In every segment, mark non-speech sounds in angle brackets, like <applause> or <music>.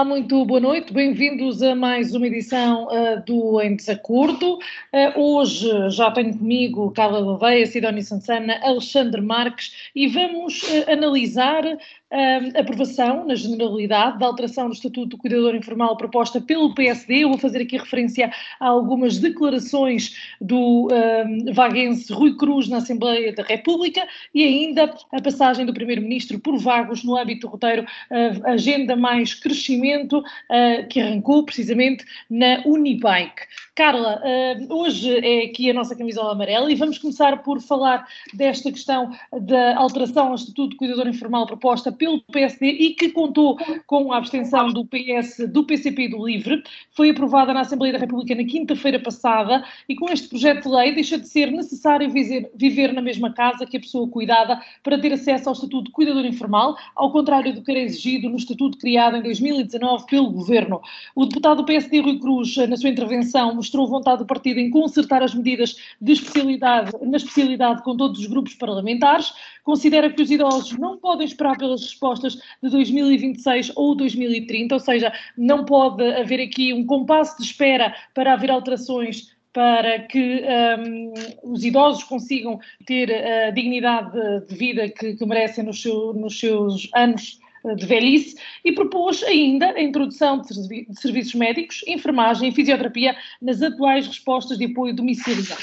Olá, muito boa noite, bem-vindos a mais uma edição uh, do Em Desacordo. Uh, hoje já tenho comigo Carla Gouveia, Sidónia Sansana, Alexandre Marques e vamos uh, analisar a aprovação, na generalidade, da alteração do Estatuto do Cuidador Informal proposta pelo PSD. Eu vou fazer aqui referência a algumas declarações do um, vaguense Rui Cruz na Assembleia da República e ainda a passagem do Primeiro-Ministro por vagos no âmbito do roteiro uh, Agenda Mais Crescimento, uh, que arrancou precisamente na Unibike. Carla, uh, hoje é aqui a nossa camisola amarela e vamos começar por falar desta questão da alteração ao Estatuto do Cuidador Informal proposta pelo PSD e que contou com a abstenção do PS, do PCP e do LIVRE. Foi aprovada na Assembleia da República na quinta-feira passada e com este projeto de lei deixa de ser necessário viver, viver na mesma casa que a pessoa cuidada para ter acesso ao Estatuto de Cuidador Informal, ao contrário do que era exigido no Estatuto criado em 2019 pelo Governo. O deputado do PSD, Rui Cruz, na sua intervenção, mostrou vontade do partido em consertar as medidas de especialidade, na especialidade com todos os grupos parlamentares, considera que os idosos não podem esperar pelas respostas de 2026 ou 2030, ou seja, não pode haver aqui um compasso de espera para haver alterações para que um, os idosos consigam ter a dignidade de vida que, que merecem nos, seu, nos seus anos de velhice e propôs ainda a introdução de, serviços médicos, enfermagem e fisioterapia nas atuais respostas de apoio domiciliar.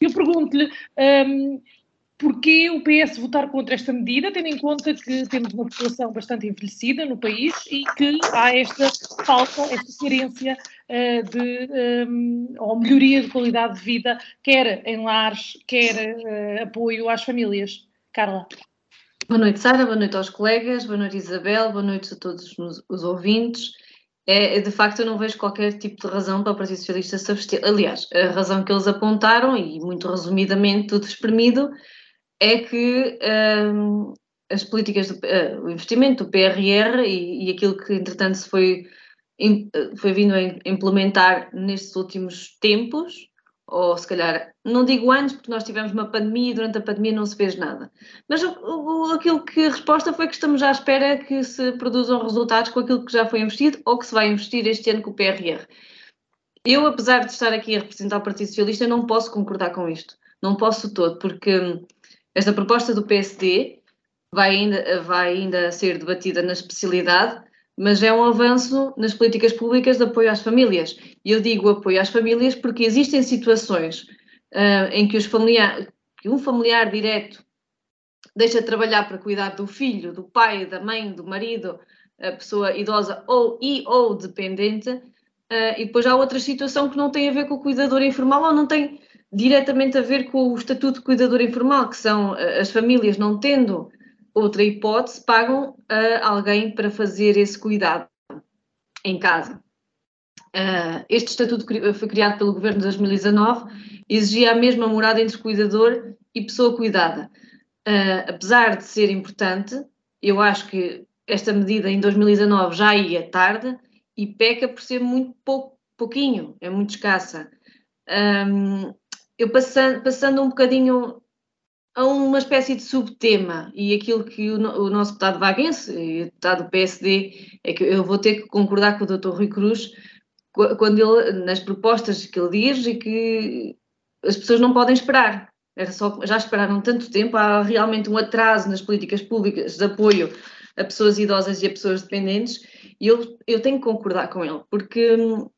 Eu pergunto-lhe um, porquê o PS votar contra esta medida, tendo em conta que temos uma população bastante envelhecida no país e que há esta falta, esta carência uh, de um, ou melhoria de qualidade de vida, quer em lares, quer uh, apoio às famílias. Carla. Boa noite, Sara, boa noite aos colegas, boa noite, Isabel, boa noite a todos os, ouvintes. É, de facto, eu não vejo qualquer tipo de razão para o Partido Socialista se abster. Aliás, a razão que eles apontaram, e muito resumidamente, tudo espremido, é que um, as políticas, do, uh, o investimento do PRR e, e, aquilo que, entretanto, se foi, in, foi vindo a implementar nestes últimos tempos, ou se calhar, não digo anos, porque nós tivemos uma pandemia e durante a pandemia não se fez nada. Mas o, o, aquilo que a resposta foi que estamos à espera que se produzam resultados com aquilo que já foi investido ou que se vai investir este ano com o PRR. Eu, apesar de estar aqui a representar o Partido Socialista, não posso concordar com isto. Não posso todo, porque esta proposta do PSD vai ainda, vai ainda ser debatida na especialidade mas é um avanço nas políticas públicas de apoio às famílias. E eu digo apoio às famílias porque existem situações uh, em que, familiar, que um familiar direto deixa de trabalhar para cuidar do filho, do pai, da mãe, do marido, a pessoa idosa ou e ou dependente, uh, e depois há outra situação que não tem a ver com o cuidador informal ou não tem diretamente a ver com o estatuto de cuidador informal, que são uh, as famílias não tendo outra hipótese, pagam a alguém para fazer esse cuidado em casa. Uh, este estatuto foi criado pelo governo de 2019, exigia a mesma morada entre cuidador e pessoa cuidada. Uh, apesar de ser importante, eu acho que esta medida em 2019 já ia tarde e peca por ser muito pouco, pouquinho, é muito escassa. Um, eu passando, passando um bocadinho a uma espécie de subtema e aquilo que o, o nosso deputado Vaguense e deputado do PSD é que eu vou ter que concordar com o Dr. Rui Cruz quando ele, nas propostas que ele diz e que as pessoas não podem esperar. Era só, já esperaram tanto tempo, há realmente um atraso nas políticas públicas de apoio a pessoas idosas e a pessoas dependentes, e eu, eu tenho que concordar com ele, porque uh,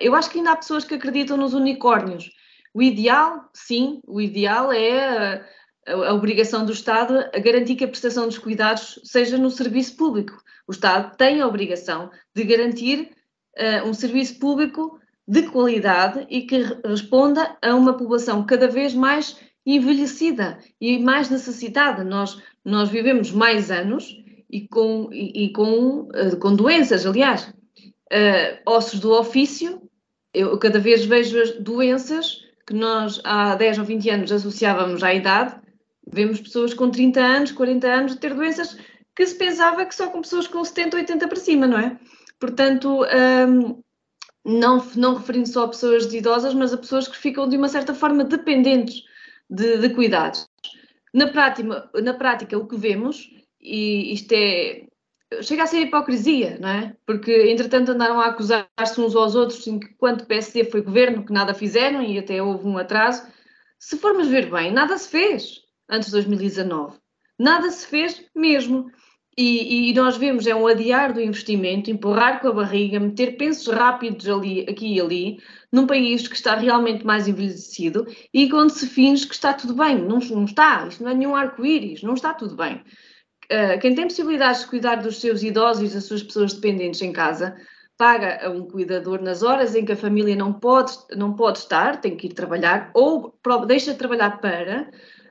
eu acho que ainda há pessoas que acreditam nos unicórnios, o ideal, sim, o ideal é a, a, obrigação do Estado a garantir que a prestação dos cuidados seja no serviço público. O Estado tem a obrigação de garantir uh, um serviço público de qualidade e que responda a uma população cada vez mais envelhecida e mais necessitada. Nós, nós vivemos mais anos e com, e, e com, uh, com doenças, aliás. Uh, ossos do ofício, eu cada vez vejo as doenças que nós há 10 ou 20 anos associávamos à idade, vemos pessoas com 30 anos, 40 anos ter doenças que se pensava que só com pessoas com 70, 80 para cima, não é? Portanto, um, não, não referindo só a pessoas idosas, mas a pessoas que ficam de uma certa forma dependentes de, de cuidados. Na prática, na prática, o que vemos, e isto é. Chega a ser hipocrisia, não é? Porque, entretanto, andaram a acusar-se uns aos outros enquanto PSD foi governo, que nada fizeram e até houve um atraso. Se formos ver bem, nada se fez antes de 2019. Nada se fez mesmo. E, e, nós vemos é um adiar do investimento, empurrar com a barriga, meter pensos rápidos ali, aqui e ali, num país que está realmente mais envelhecido e quando se finge que está tudo bem. Não, não está, isto não é nenhum arco-íris, não está tudo bem. Uh, quem tem possibilidades de cuidar dos seus idosos e das suas pessoas dependentes em casa, paga a um cuidador nas horas em que a família não pode, não pode estar, tem que ir trabalhar, ou deixa de trabalhar para,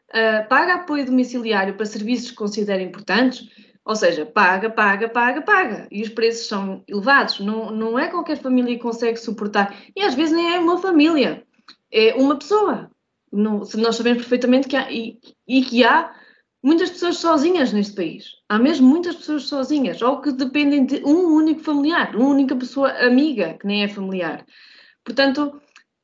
uh, paga apoio domiciliário para serviços que considera importantes ou seja, paga, paga, paga, paga. E os preços são elevados. Não, não é qualquer família que consegue suportar. E às vezes nem é uma família, é uma pessoa. Não, nós sabemos perfeitamente que há, e, e que há muitas pessoas sozinhas neste país. Há mesmo muitas pessoas sozinhas, ou que dependem de um único familiar, uma única pessoa amiga, que nem é familiar. Portanto,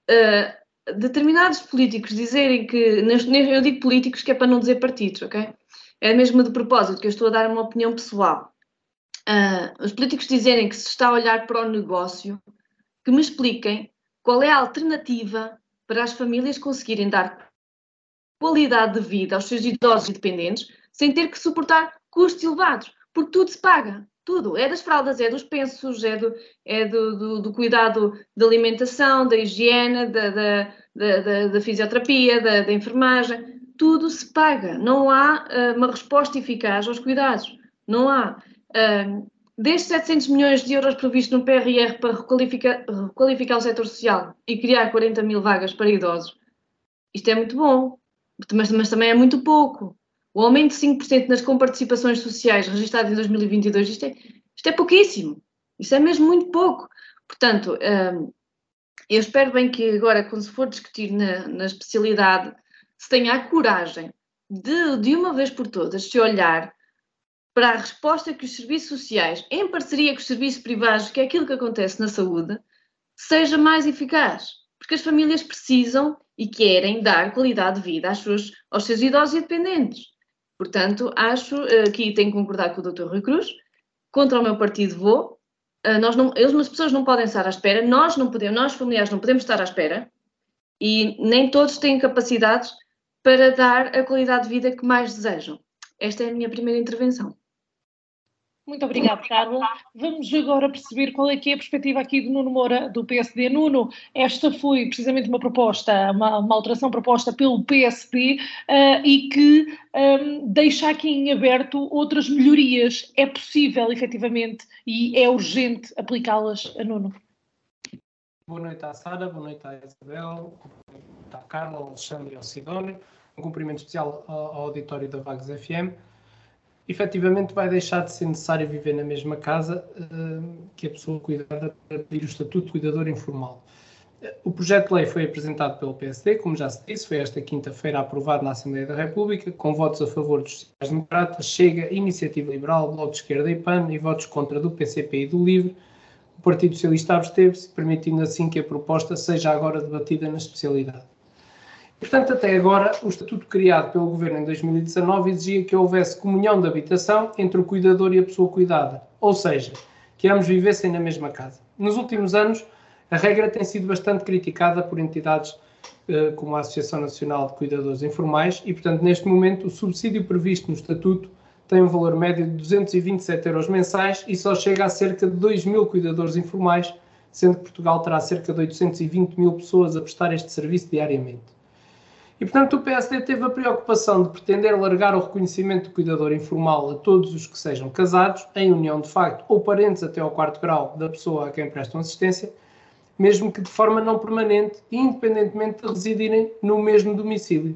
uh, determinados políticos dizerem que, eu digo políticos que é para não dizer partidos, ok? é mesmo de propósito que eu estou a dar uma opinião pessoal. Uh, os políticos dizerem que se está a olhar para o negócio, que me expliquem qual é a alternativa para as famílias conseguirem dar qualidade de vida aos seus idosos e dependentes sem ter que suportar custos elevados, porque tudo se paga, tudo. É das fraldas, é dos pensos, é do, é do, do, do cuidado da alimentação, da higiene, da, da, da, da fisioterapia, da, da enfermagem tudo se paga. Não há uh, uma resposta eficaz aos cuidados. Não há. Uh, desde 700 milhões de euros previstos no PRR para requalificar, requalificar o setor social e criar 40 mil vagas para idosos, isto é muito bom, mas, mas também é muito pouco. O aumento de 5% nas comparticipações sociais registrado em 2022, isto é, isto é pouquíssimo. Isso é mesmo muito pouco. Portanto, um, eu espero bem que agora, quando se for discutir na, na especialidade se tenha a coragem de, de uma vez por todas, se olhar para a resposta que os serviços sociais, em parceria com os serviços privados, que é aquilo que acontece na saúde, seja mais eficaz. Porque as famílias precisam e querem dar qualidade de vida às suas, aos seus idosos e dependentes. Portanto, acho uh, que tenho que concordar com o Dr. Rui Cruz, contra o meu partido vou. Uh, nós não, eles, as pessoas não podem estar à espera, nós não podemos, nós familiares não podemos estar à espera e nem todos têm capacidades para dar a qualidade de vida que mais desejam. Esta é a minha primeira intervenção. Muito obrigada, Carla. Vamos agora perceber qual é que é a perspectiva aqui do Nuno Moura, do PSD. Nuno, esta foi precisamente uma proposta, uma, uma alteração proposta pelo PSD uh, eh, e que um, ehm, deixa aqui em aberto outras melhorias. É possível, efetivamente, e é urgente aplicá-las Nuno? Boa noite à Sara, boa noite à Isabel, à Carla, ao Alexandre e ao Sidónio. Um cumprimento especial ao auditório da Vagos FM. Efetivamente vai deixar de ser necessário viver na mesma casa uh, que a pessoa cuidada para pedir o estatuto de cuidador informal. O projeto de lei foi apresentado pelo PSD, como já se disse, foi esta quinta-feira aprovado na Assembleia da República, com votos a favor dos sociais-democratas, Chega, Iniciativa Liberal, Bloco de Esquerda e PAN e votos contra do PCP e do LIVRE, o Partido Socialista absteve-se, permitindo assim que a proposta seja agora debatida na especialidade. Portanto, até agora, o estatuto criado pelo Governo em 2019 exigia que houvesse comunhão de habitação entre o cuidador e a pessoa cuidada, ou seja, que ambos vivessem na mesma casa. Nos últimos anos, a regra tem sido bastante criticada por entidades eh, como a Associação Nacional de Cuidadores Informais e, portanto, neste momento, o subsídio previsto no estatuto tem um valor médio de 227 euros mensais e só chega a cerca de 2 mil cuidadores informais, sendo que Portugal terá cerca de 820 mil pessoas a prestar este serviço diariamente. E, portanto, o PSD teve a preocupação de pretender largar o reconhecimento do cuidador informal a todos os que sejam casados, em união de facto ou parentes até ao quarto grau da pessoa a quem prestam assistência, mesmo que de forma não permanente, independentemente de residirem no mesmo domicílio.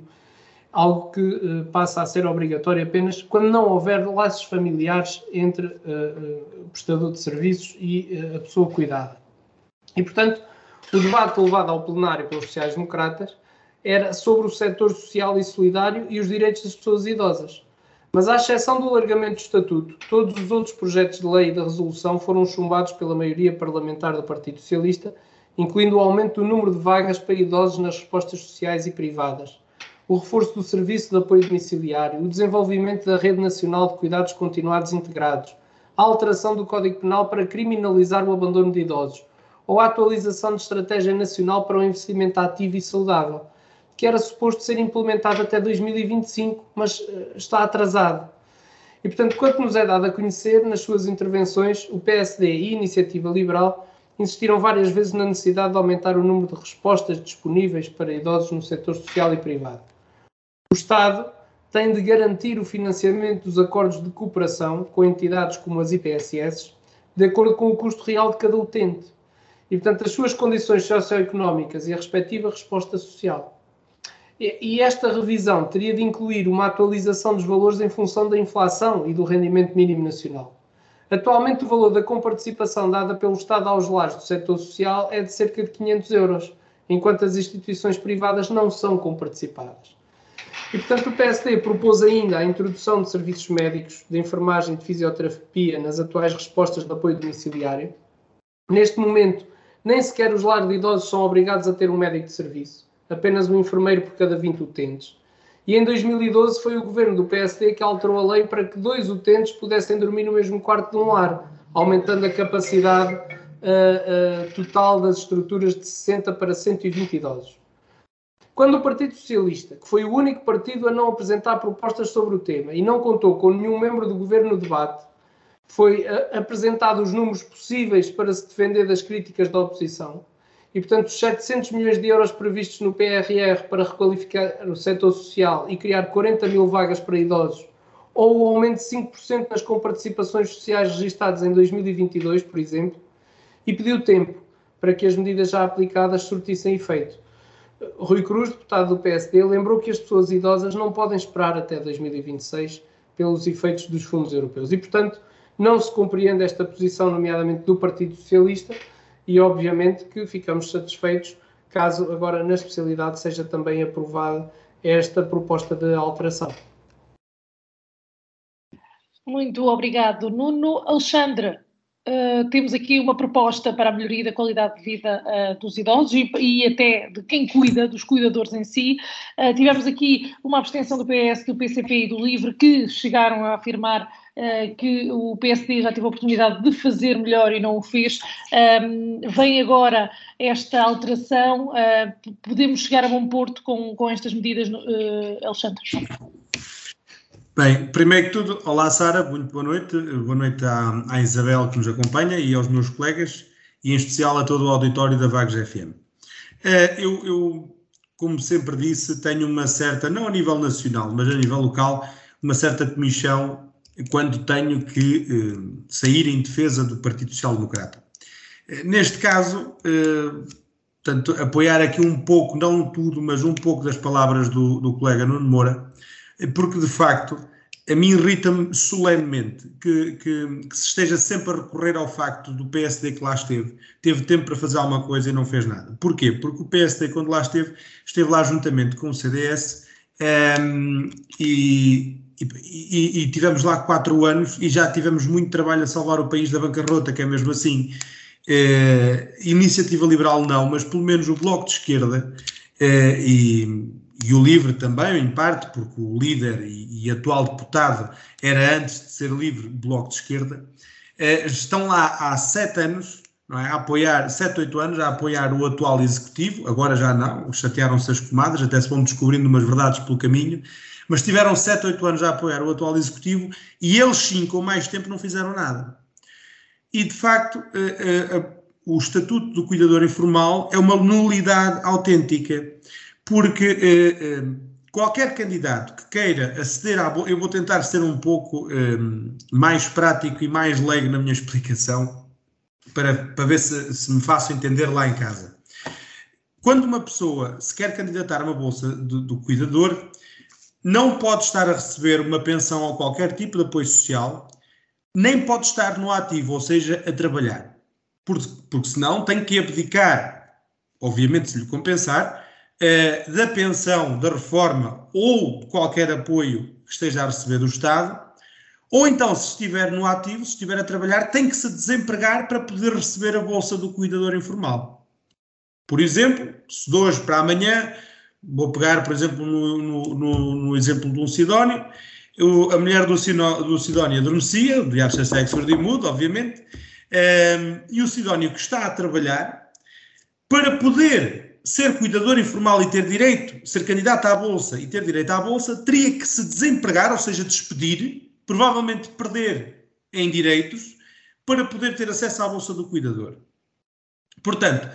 algo que uh, passa a ser obrigatório apenas quando não houver laços familiares entre uh, o prestador de serviços e a pessoa cuidada. E, portanto, o debate levado ao plenário pelos sociais-democratas era sobre o setor social e solidário e os direitos das pessoas idosas. Mas, à exceção do alargamento do Estatuto, todos os outros projetos de lei e da resolução foram chumbados pela maioria parlamentar do Partido Socialista, incluindo o aumento do número de vagas para idosos nas respostas sociais e privadas, o reforço do serviço de apoio domiciliário, o desenvolvimento da Rede Nacional de Cuidados Continuados Integrados, a alteração do Código Penal para criminalizar o abandono de idosos, ou a atualização de Estratégia Nacional para o Investimento Ativo e Saudável, que era suposto ser implementado até 2025, mas eh, está atrasado. E, portanto, quanto nos é dado a conhecer, nas suas intervenções, o PSD e a Iniciativa Liberal insistiram várias vezes na necessidade de aumentar o número de respostas disponíveis para idosos no setor social e privado. O Estado tem de garantir o financiamento dos acordos de cooperação com entidades como as IPSS, de acordo com o custo real de cada utente e, portanto, as suas condições socioeconómicas e a respectiva resposta social. E, esta revisão teria de incluir uma atualização dos valores em função da inflação e do rendimento mínimo nacional. Atualmente, o valor da comparticipação dada pelo Estado aos lares do setor social é de cerca de 500 euros, enquanto as instituições privadas não são comparticipadas. E, portanto, o PSD propôs ainda a introdução de serviços médicos, de enfermagem e de fisioterapia nas atuais respostas de apoio domiciliário. Neste momento, nem sequer os lares de idosos são obrigados a ter um médico de serviço, apenas um enfermeiro por cada 20 utentes. E em 2012 foi o governo do PSD que alterou a lei para que dois utentes pudessem dormir no mesmo quarto de um lar, aumentando a capacidade uh, uh, total das estruturas de 60 para 120 idosos. Quando o Partido Socialista, que foi o único partido a não apresentar propostas sobre o tema e não contou com nenhum membro do governo no debate, foi uh, apresentado os números possíveis para se defender das críticas da oposição. E, portanto, os 700 milhões de euros previstos no PRR para requalificar o setor social e criar 40 mil vagas para idosos, ou o aumento de 5% nas comparticipações sociais registadas em 2022, por exemplo, e pediu tempo para que as medidas já aplicadas surtissem efeito. Rui Cruz, deputado do PSD, lembrou que as pessoas idosas não podem esperar até 2026 pelos efeitos dos fundos europeus. E, portanto, não se compreende esta posição, nomeadamente do Partido Socialista, e obviamente que ficamos satisfeitos caso agora na especialidade seja também aprovada esta proposta de alteração. Muito obrigado, Nuno. Alexandre, Uh, temos aqui uma proposta para a melhoria da qualidade de vida uh, dos idosos e, e, até de quem cuida, dos cuidadores em si. Uh, tivemos aqui uma abstenção do PS, do PCP e do LIVRE que chegaram a afirmar que o PSD já teve a oportunidade de fazer melhor e não o fez. Vem agora esta alteração. podemos chegar a bom porto com, com estas medidas, Alexandre? Bem, primeiro que tudo, olá Sara, muito boa noite. Boa noite à, à, Isabel que nos acompanha e aos meus colegas e em especial a todo o auditório da Vagos FM. Eh, eu, eu, como sempre disse, tenho uma certa, não a nível nacional, mas a nível local, uma certa comissão quando tenho que eh, sair em defesa do Partido Social Democrata. Eh, neste caso, portanto, apoiar aqui um pouco, não tudo, mas um pouco das palavras do, do colega Nuno Moura, porque de facto a mim irrita-me solenemente que, que, que, se esteja sempre a recorrer ao facto do PSD que lá esteve, teve tempo para fazer alguma coisa e não fez nada. Porquê? Porque o PSD, quando lá esteve, esteve lá juntamente com o CDS ehm, e, e, e, tivemos lá quatro anos e já tivemos muito trabalho a salvar o país da bancarrota, que é mesmo assim. Uh, iniciativa Liberal não, mas pelo menos o Bloco de Esquerda uh, e e o LIVRE também, em parte, porque o líder e, e atual deputado era antes de ser livre Bloco de Esquerda, eh, estão lá há sete anos, não é? a apoiar, sete, oito anos, a apoiar o atual Executivo, agora já não, chatearam-se as comadres, até se vão descobrindo umas verdades pelo caminho, mas tiveram sete, oito anos a apoiar o atual Executivo e eles sim, com mais tempo, não fizeram nada. E, de facto, eh, eh, o Estatuto do Cuidador Informal é uma nulidade autêntica porque eh, qualquer candidato que queira aceder à eu vou tentar ser um pouco mais prático e mais leigo na minha explicação para, para ver se, se me faço entender lá em casa. Quando uma pessoa se quer candidatar a uma bolsa do, do cuidador, não pode estar a receber uma pensão ou qualquer tipo de apoio social, nem pode estar no ativo, ou seja, a trabalhar. Porque, porque senão tem que abdicar, obviamente se lhe compensar, eh, da pensão, da reforma ou qualquer apoio que esteja a receber do Estado, ou então, se estiver no ativo, se estiver a trabalhar, tem que se desempregar para poder receber a bolsa do cuidador informal. Por exemplo, se de hoje para amanhã Vou pegar, por exemplo, no, no, no, exemplo de um Sidónio. Eu, a mulher do, Sino, do Sidónio adormecia, devia ser sexo mudo, obviamente, um, ehm, e o Sidónio que está a trabalhar, para poder ser cuidador informal e ter direito, ser candidato à Bolsa e ter direito à Bolsa, teria que se desempregar, ou seja, despedir, provavelmente perder em direitos, para poder ter acesso à Bolsa do Cuidador. Portanto,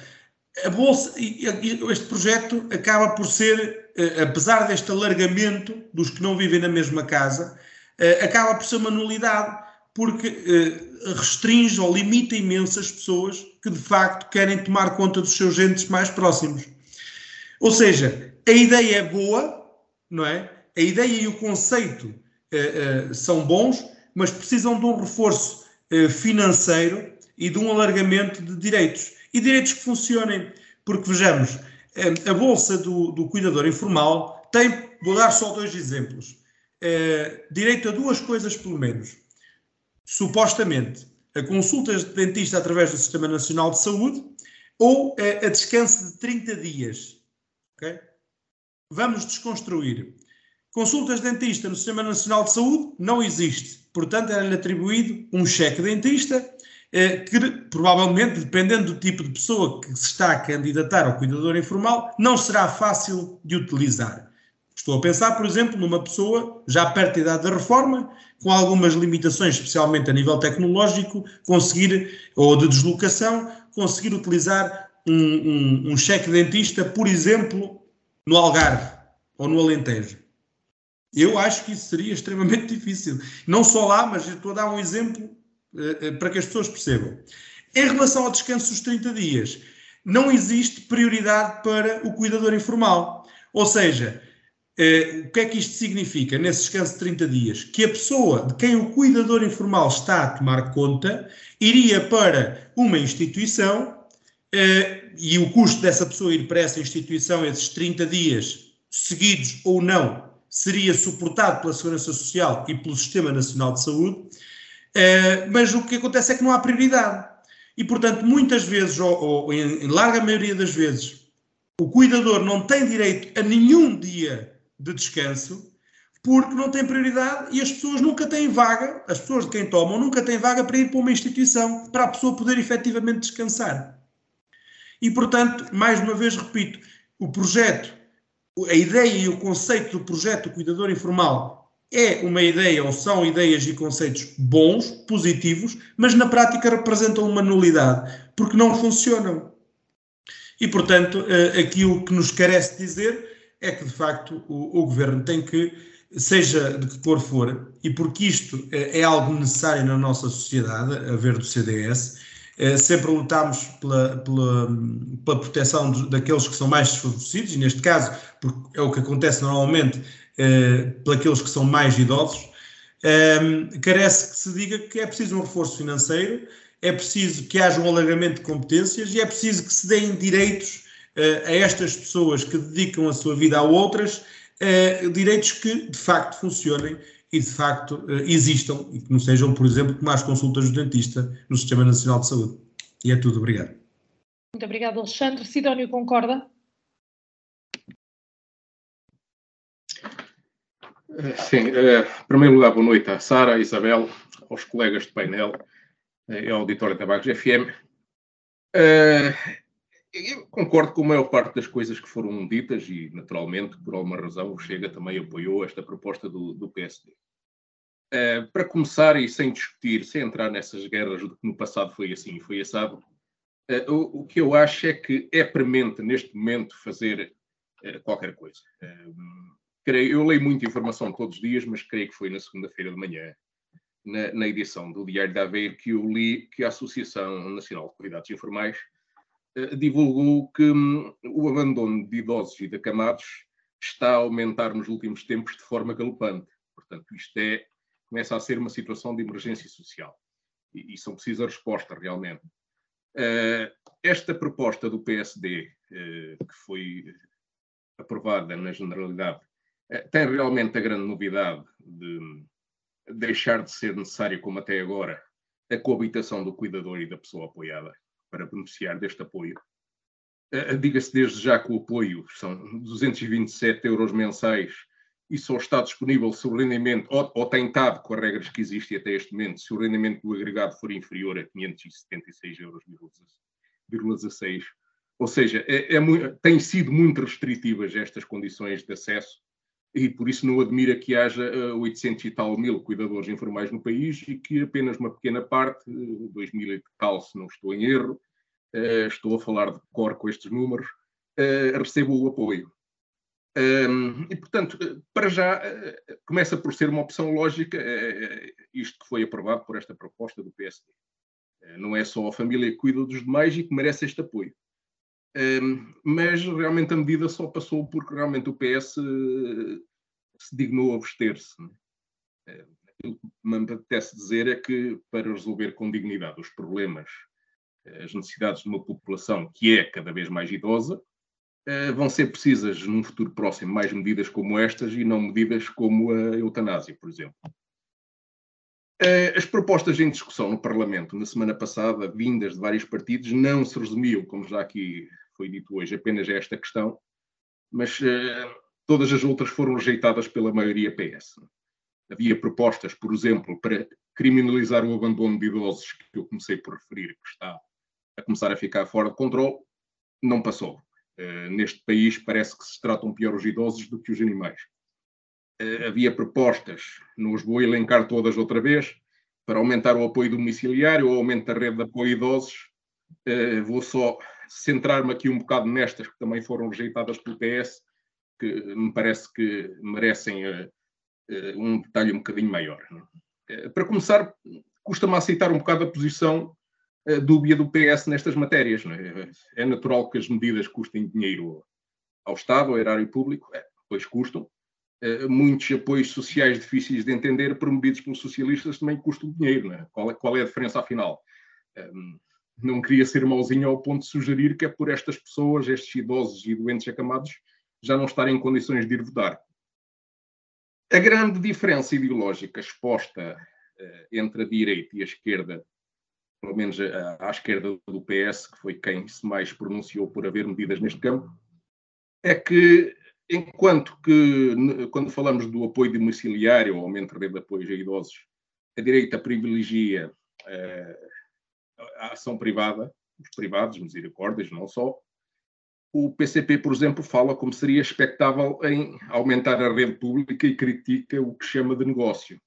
a Bolsa, este projeto acaba por ser, eh, apesar deste alargamento dos que não vivem na mesma casa, eh, acaba por ser uma nulidade, porque eh, restringe ou limita imensas pessoas que de facto querem tomar conta dos seus entes mais próximos. Ou seja, a ideia é boa, não é? A ideia e o conceito são bons, mas precisam de um reforço financeiro e de um alargamento de direitos e direitos que funcionem. Porque vejamos, a bolsa do, do cuidador informal tem, vou dar só dois exemplos, é, direito a duas coisas pelo menos. Supostamente, a consultas de dentista através do Sistema Nacional de Saúde ou a, a descanso de 30 dias. Okay? Vamos desconstruir. Consultas de dentista no Sistema Nacional de Saúde não existe. Portanto, era-lhe atribuído um cheque dentista é, que provavelmente, dependendo do tipo de pessoa que se está a candidatar ao cuidador informal, não será fácil de utilizar. Estou a pensar, por exemplo, numa pessoa já perto da idade da reforma, com algumas limitações, especialmente a nível tecnológico, conseguir, ou de deslocação, conseguir utilizar um, um, um cheque dentista, por exemplo, no Algarve ou no Alentejo. Eu acho que isso seria extremamente <laughs> difícil. Não só lá, mas estou a dar um exemplo para que as pessoas percebam. Em relação ao descanso dos 30 dias, não existe prioridade para o cuidador informal. Ou seja, eh, o que é que isto significa nesse descanso de 30 dias? Que a pessoa de quem o cuidador informal está a tomar conta iria para uma instituição e o custo dessa pessoa ir para essa instituição, esses 30 dias seguidos ou não, seria suportado pela Segurança Social e pelo Sistema Nacional de Saúde Uh, mas o que acontece é que não há prioridade. E, portanto, muitas vezes, ou, ou em, em larga maioria das vezes, o cuidador não tem direito a nenhum dia de descanso porque não tem prioridade e as pessoas nunca têm vaga, as pessoas de quem tomam nunca têm vaga para ir para uma instituição, para a pessoa poder efetivamente descansar. E, portanto, mais uma vez repito, o projeto, a ideia e o conceito do projeto do cuidador informal é uma ideia ou são ideias e conceitos bons, positivos, mas na prática representam uma nulidade, porque não funcionam. E, portanto, eh, aquilo que nos carece dizer é que, de facto, o, o governo tem que, seja de que cor for, e porque isto é, é algo necessário na nossa sociedade, a ver do CDS, eh, sempre lutámos pela, pela, pela proteção daqueles que são mais desfavorecidos, e neste caso, porque é o que acontece normalmente uh, pelos que são mais idosos, um, carece que se diga que é preciso um reforço financeiro, é preciso que haja um alargamento de competências e é preciso que se deem direitos uh, a estas pessoas que dedicam a sua vida a outras, uh, direitos que de facto funcionem e de facto uh, existam e que não sejam, por exemplo, como as consultas do dentista no Sistema Nacional de Saúde. E é tudo, obrigado. Muito obrigado, Alexandre. Sidónio, concorda? Sim, eh, em primeiro lugar, boa noite à Sara, à Isabel, aos colegas de painel eh, e ao auditório da Bagos FM. Eh, eu concordo com a maior parte das coisas que foram ditas e, naturalmente, por alguma razão, o Chega também apoiou esta proposta do, do PSD. Para começar, e sem discutir, sem entrar nessas guerras de que no passado foi assim e foi assado, o que eu acho é que é premente, neste momento, fazer qualquer coisa creio, eu leio muita informação todos os dias, mas creio que foi na segunda-feira de manhã, na, na, edição do Diário da Aveiro, que eu li que a Associação Nacional de Cuidados Informais uh, divulgou que um, o abandono de idosos e de acamados está a aumentar nos últimos tempos de forma galopante. Portanto, isto é, começa a ser uma situação de emergência social. E, e são precisas respostas, realmente. Uh, esta proposta do PSD, uh, que foi aprovada na generalidade, tem realmente a grande novidade de deixar de ser necessário, como até agora, a coabitação do cuidador e da pessoa apoiada para beneficiar deste apoio. Uh, Diga-se desde já que o apoio são 227 euros mensais e só está disponível se o rendimento, ou, ou tem estado com as regras que existem até este momento, se o rendimento do agregado for inferior a 576 euros, Ou seja, é, é têm sido muito restritivas estas condições de acesso e por isso não admira que haja 800 e tal mil cuidadores informais no país e que apenas uma pequena parte, 2 mil e tal, se não estou em erro, uh, estou a falar de cor com estes números, recebo o apoio. E, portanto, para já, começa por ser uma opção lógica isto que foi aprovado por esta proposta do PSD. não é só a família que cuida dos demais e que merece este apoio. Mas realmente a medida só passou porque realmente o PS se dignou a abster-se. Aquilo que me apetece dizer é que, para resolver com dignidade os problemas as necessidades de uma população que é cada vez mais idosa, eh, vão ser precisas num futuro próximo mais medidas como estas e não medidas como a eutanásia, por exemplo. Eh, as propostas em discussão no Parlamento na semana passada, vindas de vários partidos, não se resumiam, como já aqui foi dito hoje, apenas esta questão, mas eh, todas as outras foram rejeitadas pela maioria PS. Havia propostas, por exemplo, para criminalizar o abandono de idosos, que eu comecei por referir, que está a começar a ficar fora de controle, não passou. Uh, neste país parece que se tratam pior os idosos do que os animais. Uh, havia propostas, não os vou elencar todas outra vez, para aumentar o apoio domiciliário, o aumento da rede de apoio a idosos. Uh, vou só centrar-me aqui um bocado nestas que também foram rejeitadas pelo PS, que me parece que merecem um detalhe um bocadinho maior. para começar, custa-me aceitar um bocado a posição dúbia do PS nestas matérias. É? é? natural que as medidas custem dinheiro ao Estado, ao erário público, é, pois custam. Muitos apoios sociais difíceis de entender, promovidos pelos socialistas, também custam dinheiro. É? Qual, é, qual, é, a diferença, afinal? Hum, não queria ser mauzinho ao ponto de sugerir que é por estas pessoas, estes idosos e doentes acamados, já não estarem em condições de ir votar. A grande diferença ideológica exposta uh, entre a direita e a esquerda pelo menos à, à esquerda do PS, que foi quem se mais pronunciou por haver medidas neste campo, é que enquanto que quando falamos do apoio domiciliário, aumento da rede de apoio a idosos, a direita privilegia uh, a ação privada, os privados, misericórdias, não só. O PCP, por exemplo, fala como seria expectável em aumentar a rede pública e critica o que chama de negócio.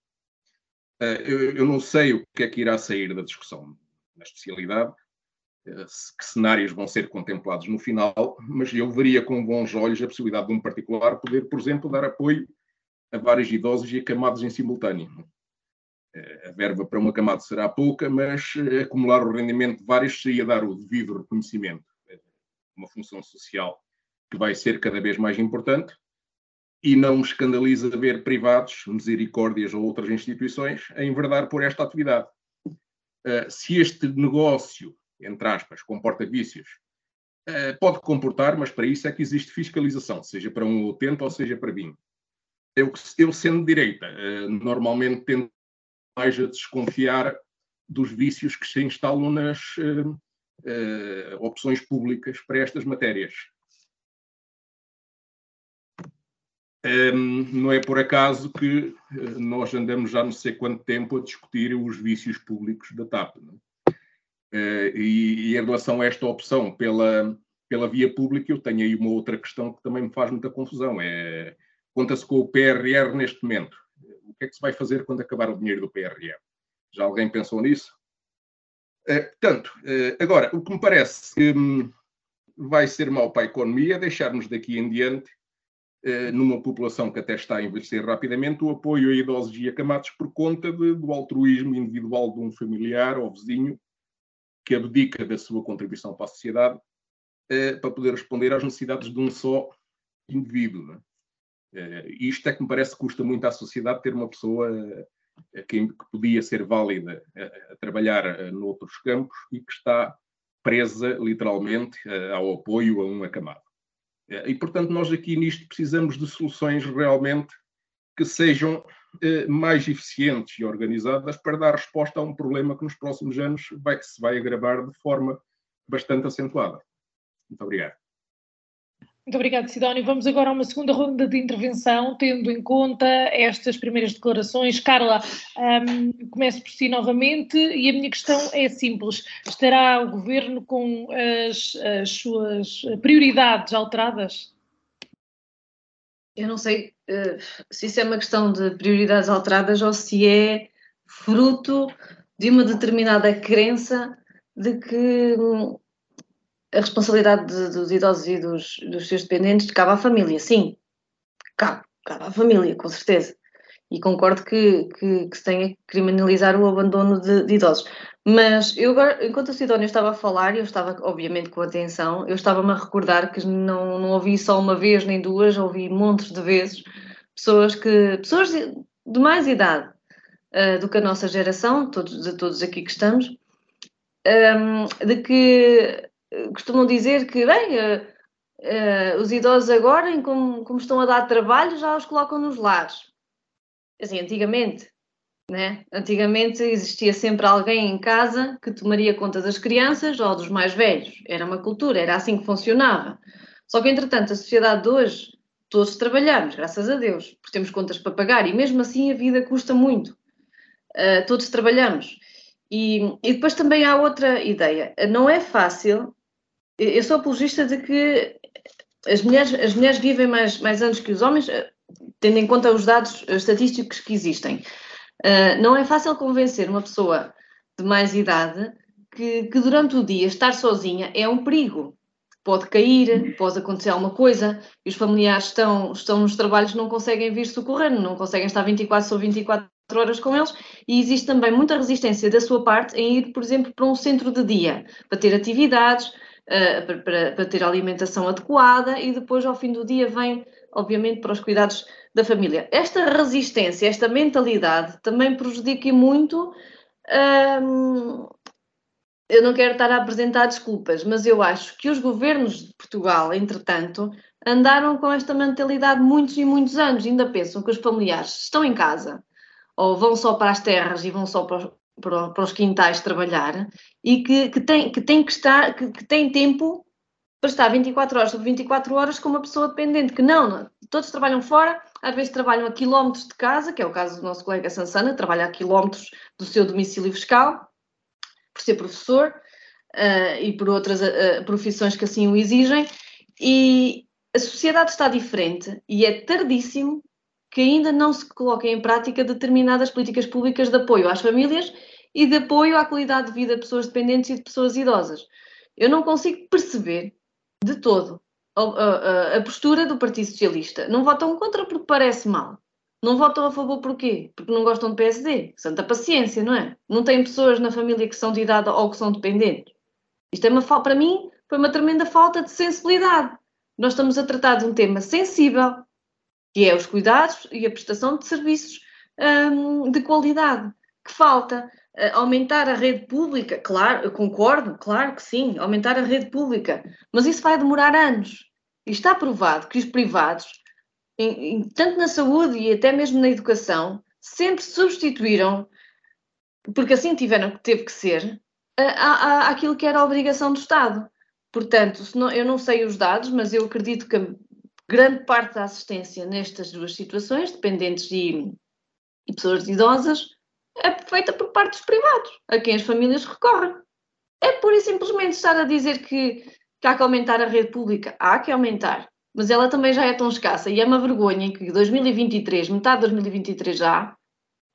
Uh, eu, não sei o que é que irá sair da discussão na especialidade, eh, que cenários vão ser contemplados no final, mas eu veria com bons olhos a possibilidade de um particular poder, por exemplo, dar apoio a vários idosos e acamados em simultâneo. Eh, a verba para uma camada será pouca, mas eh, acumular o rendimento de vários seria dar o devido reconhecimento. Uma função social que vai ser cada vez mais importante e não me escandaliza ver privados, misericórdias ou outras instituições a enverdar por esta atividade. Eh, se este negócio, entre aspas, comporta vícios, pode comportar, mas para isso é que existe fiscalização, seja para um utente ou seja para vinho. Eu, eu sendo direita, normalmente tendo mais a desconfiar dos vícios que se instalam nas opções públicas para estas matérias. Um, não é por acaso que uh, nós andamos já não sei quanto tempo a discutir os vícios públicos da TAP. Uh, e, e, em relação a esta opção pela, pela via pública, eu tenho aí uma outra questão que também me faz muita confusão. É, Conta-se com o PRR neste momento. O que é que se vai fazer quando acabar o dinheiro do PRR? Já alguém pensou nisso? Uh, portanto, agora, o que me parece que um, vai ser mau para a economia é deixarmos daqui em diante eh, numa população que até está a envelhecer rapidamente, o apoio a idosos e acamados por conta de, do altruísmo individual de um familiar ou vizinho que abdica da sua contribuição para a sociedade eh, para poder responder às necessidades de um só indivíduo. Isto é que me parece que custa muito à sociedade ter uma pessoa que, que podia ser válida a, a trabalhar noutros campos e que está presa literalmente ao apoio a um acamado. E, portanto, nós aqui nisto precisamos de soluções realmente que sejam eh, mais eficientes e organizadas para dar resposta a um problema que nos próximos anos vai, se vai agravar de forma bastante acentuada. Muito obrigado. Muito obrigada, Sidónio. Vamos agora a uma segunda ronda de intervenção, tendo em conta estas primeiras declarações. Carla, um, começo por si novamente e a minha questão é simples. Estará o Governo com as, as suas prioridades alteradas? Eu não sei uh, se isso é uma questão de prioridades alteradas ou se é fruto de uma determinada crença de que a responsabilidade de, dos idosos e dos, dos seus dependentes cabe à família, sim, cabe, cabe à família, com certeza. E concordo que, que, que se tenha que criminalizar o abandono de, de idosos. Mas eu agora, enquanto o Sidónio estava a falar, eu estava obviamente com atenção, eu estava-me a recordar que não, não ouvi só uma vez nem duas, ouvi montes de vezes pessoas que pessoas de, de mais idade uh, do que a nossa geração, todos, de todos aqui que estamos, um, ehm, de que costumam dizer que, bem, uh, os idosos agora, como, como estão a dar trabalho, já os colocam nos lares. Assim, antigamente, né? Antigamente existia sempre alguém em casa que tomaria conta das crianças ou dos mais velhos. Era uma cultura, era assim que funcionava. Só que, entretanto, a sociedade de hoje, todos trabalhamos, graças a Deus, porque temos contas para pagar e mesmo assim a vida custa muito. Uh, todos trabalhamos. E, e, depois também há outra ideia. Não é fácil eu sou apologista de que as mulheres, as mulheres vivem mais, mais anos que os homens, eh, tendo em conta os dados estatísticos que existem. Uh, não é fácil convencer uma pessoa de mais idade que, que, durante o dia estar sozinha é um perigo. Pode cair, pode acontecer alguma coisa, e os familiares estão, estão nos trabalhos não conseguem vir socorrer, não conseguem estar 24 sobre 24 horas com eles, e existe também muita resistência da sua parte em ir, por exemplo, para um centro de dia, para ter atividades, uh, para, para, ter a alimentação adequada e depois ao fim do dia vem, obviamente, para os cuidados da família. Esta resistência, esta mentalidade também prejudica muito. Um, eu não quero estar a apresentar desculpas, mas eu acho que os governos de Portugal, entretanto, andaram com esta mentalidade muitos e muitos anos. Ainda pensam que os familiares estão em casa ou vão só para as terras e vão só para, para, os quintais trabalhar e que, que, tem, que tem que estar, que, que tem tempo para estar 24 horas sobre 24 horas com uma pessoa dependente, que não, não, todos trabalham fora, às vezes trabalham a quilómetros de casa, que é o caso do nosso colega Sansana, trabalha a quilómetros do seu domicílio fiscal, por ser professor uh, e por outras uh, profissões que assim o exigem, e a sociedade está diferente e é tardíssimo que ainda não se coloquem em prática determinadas políticas públicas de apoio às famílias e de apoio à qualidade de vida de pessoas dependentes e de pessoas idosas. Eu não consigo perceber de todo a, a, a postura do Partido Socialista. Não votam contra porque parece mal. Não votam a favor porquê? Porque não gostam do PSD. Santa paciência, não é? Não têm pessoas na família que são de idade ou que são dependentes. Isto é uma para mim foi uma tremenda falta de sensibilidade. Nós estamos a tratar de um tema sensível, que é os cuidados e a prestação de serviços hum, de qualidade. Que falta uh, aumentar a rede pública, claro, eu concordo, claro que sim, aumentar a rede pública, mas isso vai demorar anos. E está provado que os privados, em, em, tanto na saúde e até mesmo na educação, sempre substituíram, porque assim tiveram, teve que ser, a, a, aquilo que era a obrigação do Estado. Portanto, não, eu não sei os dados, mas eu acredito que grande parte da assistência nestas duas situações, dependentes e, e pessoas idosas, é feita por parte dos privados, a quem as famílias recorrem. É pura e simplesmente estar a dizer que, que há que aumentar a rede pública. Há que aumentar, mas ela também já é tão escassa e é uma vergonha que 2023, metade de 2023 já,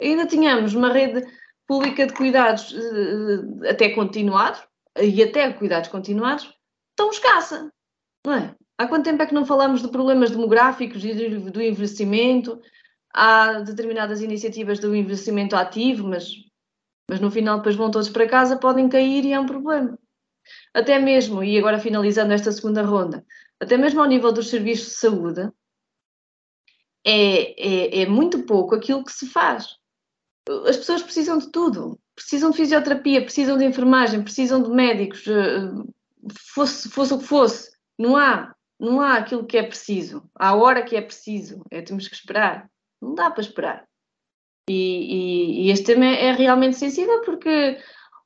ainda tínhamos uma rede pública de cuidados uh, até continuados e até cuidados continuados tão escassa, não é? Há quanto tempo é que não falamos de problemas demográficos e do envelhecimento? Há determinadas iniciativas do envelhecimento ativo, mas, mas no final depois vão todos para casa, podem cair e é um problema. Até mesmo, e agora finalizando esta segunda ronda, até mesmo ao nível dos serviços de saúde, é, é, é muito pouco aquilo que se faz. As pessoas precisam de tudo. Precisam de fisioterapia, precisam de enfermagem, precisam de médicos, eh, fosse, fosse o que fosse. Não há, não há aquilo que é preciso. Há a hora que é preciso. É, temos que esperar. Não dá para esperar. E, e, e este tema é, é realmente sensível porque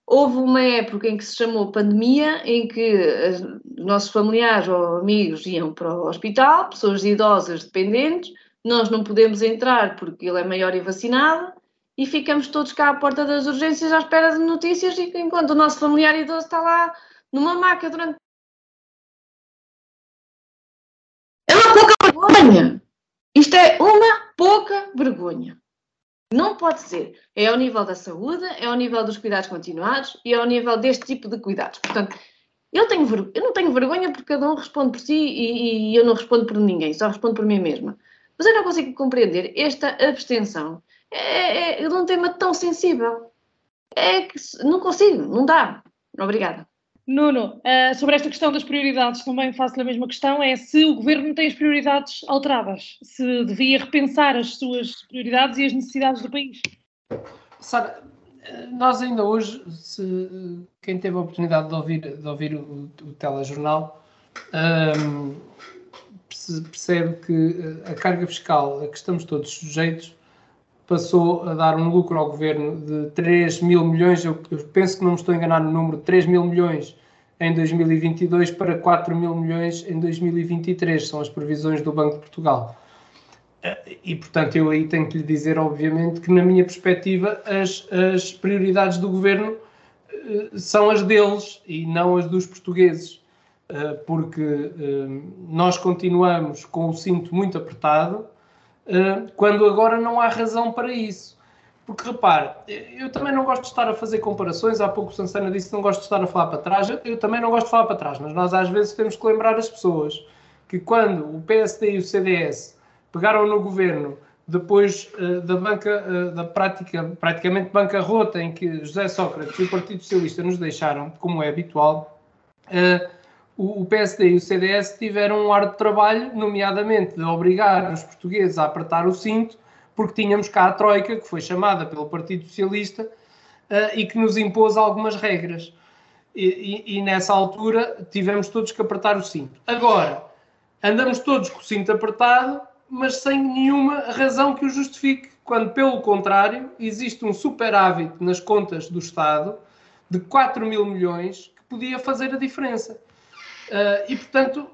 houve uma época em que se chamou pandemia, em que os nossos familiares ou amigos iam para o hospital, pessoas idosas dependentes, nós não podemos entrar porque ele é maior e vacinado, e ficamos todos cá à porta das urgências à espera de notícias, enquanto o nosso familiar idoso está lá numa maca durante. Vergonha! Isto é uma pouca vergonha. Não pode ser. É ao nível da saúde, é ao nível dos cuidados continuados e é ao nível deste tipo de cuidados. Portanto, eu, tenho eu não tenho vergonha porque cada um responde por si e, e, eu não respondo por ninguém, só respondo por mim mesma. Mas eu não consigo compreender esta abstenção. É, é, é um tema tão sensível. É que não consigo, não dá. Obrigada. Nuno, uh, sobre esta questão das prioridades, também faço a mesma questão: é se o governo tem as prioridades alteradas, se devia repensar as suas prioridades e as necessidades do país. Sara, nós ainda hoje, se, quem teve a oportunidade de ouvir, de ouvir o, o telejornal, um, percebe que a carga fiscal a que estamos todos sujeitos passou a dar um lucro ao governo de 3 mil milhões, eu penso que não me estou a enganar no número, 3 mil milhões em 2022 para 4 mil milhões em 2023, são as previsões do Banco de Portugal. E, portanto, eu aí tenho que lhe dizer, obviamente, que na minha perspectiva as, as prioridades do governo eh, são as deles e não as dos portugueses, eh, porque nós continuamos com o cinto muito apertado, quando agora não há razão para isso. Porque repare, eu também não gosto de estar a fazer comparações. Há pouco o Sansana disse que não gosto de estar a falar para trás. Eu também não gosto de falar para trás, mas nós às vezes temos que lembrar as pessoas que quando o PSD e o CDS pegaram no governo depois uh, da banca, uh, da prática, praticamente bancarrota em que José Sócrates e o Partido Socialista nos deixaram, como é habitual, uh, o, PSD e o CDS tiveram um ar de trabalho, nomeadamente de obrigar os portugueses a apertar o cinto, porque tínhamos cá a Troika, que foi chamada pelo Partido Socialista, uh, e que nos impôs algumas regras. E, e, e, nessa altura tivemos todos que apertar o cinto. Agora, andamos todos com o cinto apertado, mas sem nenhuma razão que o justifique, quando, pelo contrário, existe um superávit nas contas do Estado de 4 mil milhões que podia fazer a diferença. Uh, e, portanto,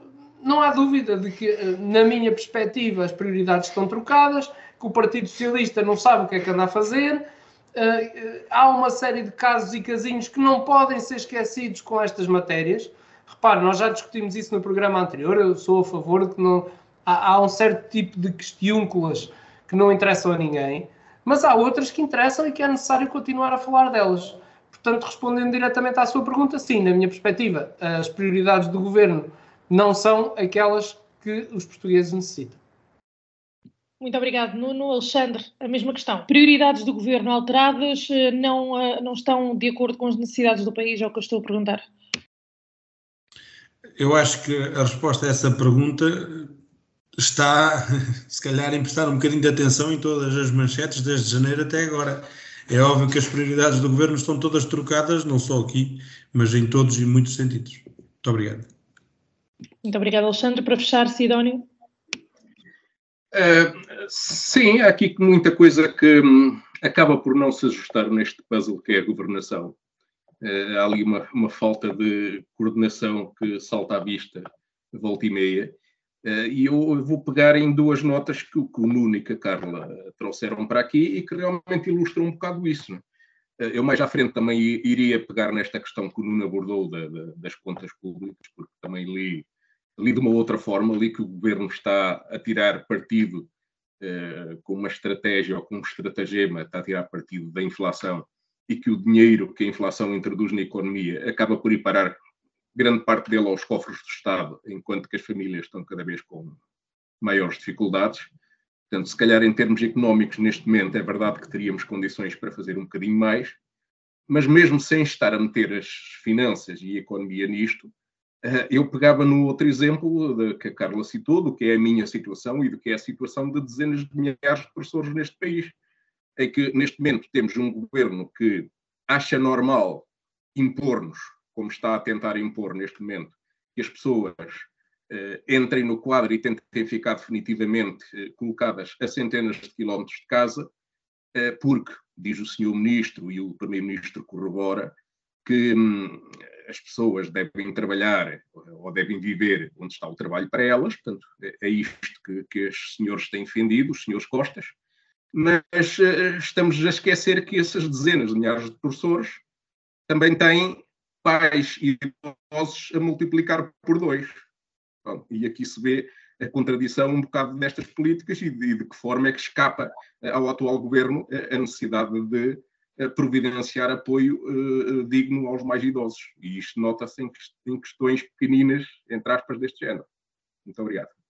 não há dúvida de que, uh, na minha perspectiva, as prioridades estão trocadas, que o Partido Socialista não sabe o que é que anda a fazer. Uh, há uma série de casos e casinhos que não podem ser esquecidos com estas matérias. Repare, nós já discutimos isso no programa anterior. Eu sou a favor de que não. Há, há um certo tipo de questiúnculas que não interessam a ninguém, mas há outras que interessam e que é necessário continuar a falar delas. Portanto, respondendo diretamente à sua pergunta, sim, na minha perspectiva, as prioridades do governo não são aquelas que os portugueses necessitam. Muito obrigado, Nuno. Alexandre, a mesma questão. Prioridades do governo alteradas eh, não, eh, não estão de acordo com as necessidades do país, é o que eu estou a perguntar. Eu acho que a resposta a essa pergunta está, <laughs> se calhar, em prestar um bocadinho de atenção em todas as manchetes desde janeiro até agora. É óbvio que as prioridades do governo estão todas trocadas, não só aqui, mas em todos e muitos sentidos. Muito obrigado. Muito obrigado, Alexandre. Para fechar, Sidónio. Uh, sim, há aqui muita coisa que um, acaba por não se ajustar neste puzzle que é a governação. Uh, há ali uma, uma, falta de coordenação que salta à vista, volta e meia. Uh, e eu vou pegar em duas notas que, o Nuno e que a Carla trouxeram para aqui e que realmente ilustram um bocado isso. Uh, eu mais à frente também iria pegar nesta questão que o Nuno abordou da, da, das contas públicas, porque também li, li de uma outra forma, li que o governo está a tirar partido uh, com uma estratégia ou com um estratagema, está a tirar partido da inflação e que o dinheiro que a inflação introduz na economia acaba por ir parar grande parte dele aos cofres do Estado, enquanto que as famílias estão cada vez com maiores dificuldades. Portanto, se calhar em termos económicos, neste momento, é verdade que teríamos condições para fazer um bocadinho mais, mas mesmo sem estar a meter as finanças e a economia nisto, eu pegava no outro exemplo que a Carla citou, do que é a minha situação e do que é a situação de dezenas de milhares de professores neste país. É que, neste momento, temos um governo que acha normal impor-nos, como está a tentar impor neste momento, que as pessoas eh, entrem no quadro e tentem ficar definitivamente eh, colocadas a centenas de quilómetros de casa, eh, porque, diz o senhor Ministro e o Primeiro-Ministro corrobora, que hum, as pessoas devem trabalhar ou devem viver onde está o trabalho para elas, portanto, é, é isto que, que os senhores têm defendido, os senhores Costas, mas uh, estamos a esquecer que essas dezenas de milhares de professores também têm pais idosos a multiplicar por dois. Bom, e aqui se vê a contradição um bocado destas políticas e de, de que forma é que escapa ao atual governo a necessidade de providenciar apoio uh, digno aos mais idosos. E isto nota-se em, em questões pequeninas, entre aspas, deste género. Muito obrigado.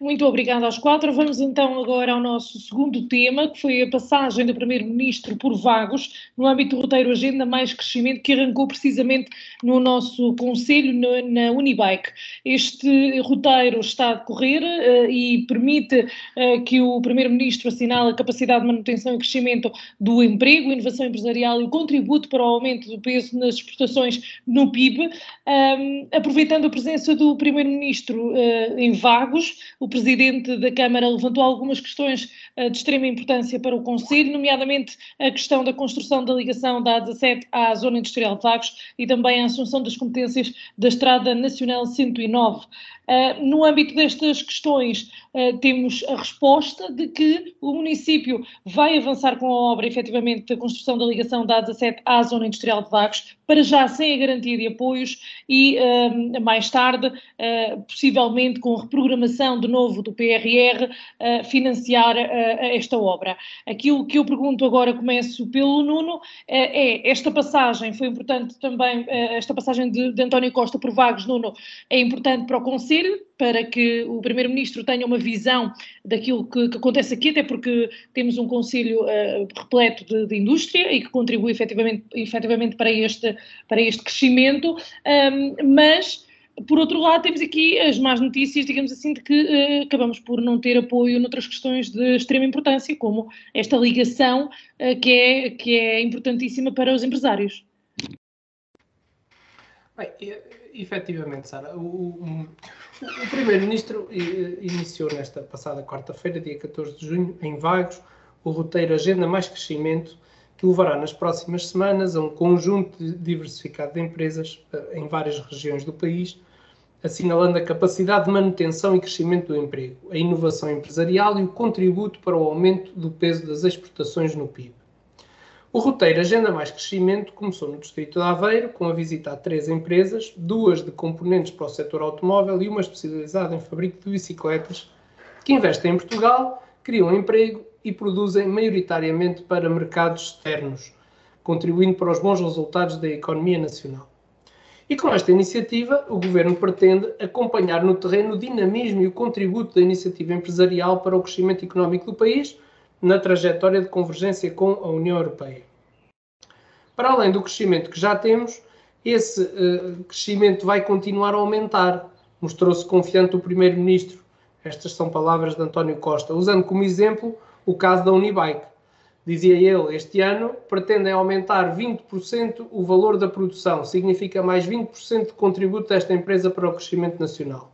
Muito obrigada aos quatro. Vamos então agora ao nosso segundo tema, que foi a passagem do Primeiro-Ministro por Vagos, no âmbito do roteiro Agenda Mais Crescimento, que arrancou precisamente no nosso Conselho, na Unibike. Este roteiro está a decorrer uh, e permite uh, que o Primeiro-Ministro assinale a capacidade de manutenção e crescimento do emprego, inovação empresarial e o contributo para o aumento do peso nas exportações no PIB. Um, aproveitando a presença do Primeiro-Ministro uh, em Vagos, o o Presidente da Câmara levantou algumas questões uh, de extrema importância para o Conselho, nomeadamente a questão da construção da ligação da A17 à Zona Industrial de Vagos e também a assunção das competências da Estrada Nacional 109. Uh, no âmbito destas questões, uh, temos a resposta de que o município vai avançar com a obra, efetivamente, da construção da ligação da A17 à Zona Industrial de Vagos, para já sem a garantia de apoios e uh, mais tarde, possivelmente com reprogramação de novo do PRR, financiar esta obra. Aquilo que eu pergunto agora, começo pelo Nuno, é esta passagem, foi importante também, esta passagem de, de António Costa por Vagos, Nuno, é importante para o Conselho para que o Primeiro-Ministro tenha uma visão daquilo que, que, acontece aqui, até porque temos um Conselho uh, repleto de, de, indústria e que contribui efetivamente, efetivamente para, este, para este crescimento, um, mas. Por outro lado, temos aqui as más notícias, digamos assim, de que uh, acabamos por não ter apoio noutras questões de extrema importância, como esta ligação uh, que, é, que é importantíssima para os empresários. Bem, efetivamente, Sara, o, o, o Primeiro-Ministro iniciou nesta passada quarta-feira, dia 14 de junho, em Vagos, o roteiro Agenda Mais Crescimento, que levará nas próximas semanas a um conjunto diversificado de empresas eh, em várias regiões do país, assinalando a capacidade de manutenção e crescimento do emprego, a inovação empresarial e o contributo para o aumento do peso das exportações no PIB. O roteiro Agenda Mais Crescimento começou no Distrito de Aveiro, com a visita a três empresas, duas de componentes para o setor automóvel e uma especializada em fabrico de bicicletas, que investem em Portugal, criam emprego e produzem maioritariamente para mercados externos, contribuindo para os bons resultados da economia nacional. E com esta iniciativa, o Governo pretende acompanhar no terreno o dinamismo e o contributo da iniciativa empresarial para o crescimento económico do país na trajetória de convergência com a União Europeia. Para além do crescimento que já temos, esse uh, crescimento vai continuar a aumentar, mostrou-se confiante o Primeiro-Ministro. Estas são palavras de António Costa, usando como exemplo o caso da Unibike. Dizia ele, este ano pretendem aumentar 20% o valor da produção, significa mais 20% de contributo desta empresa para o crescimento nacional.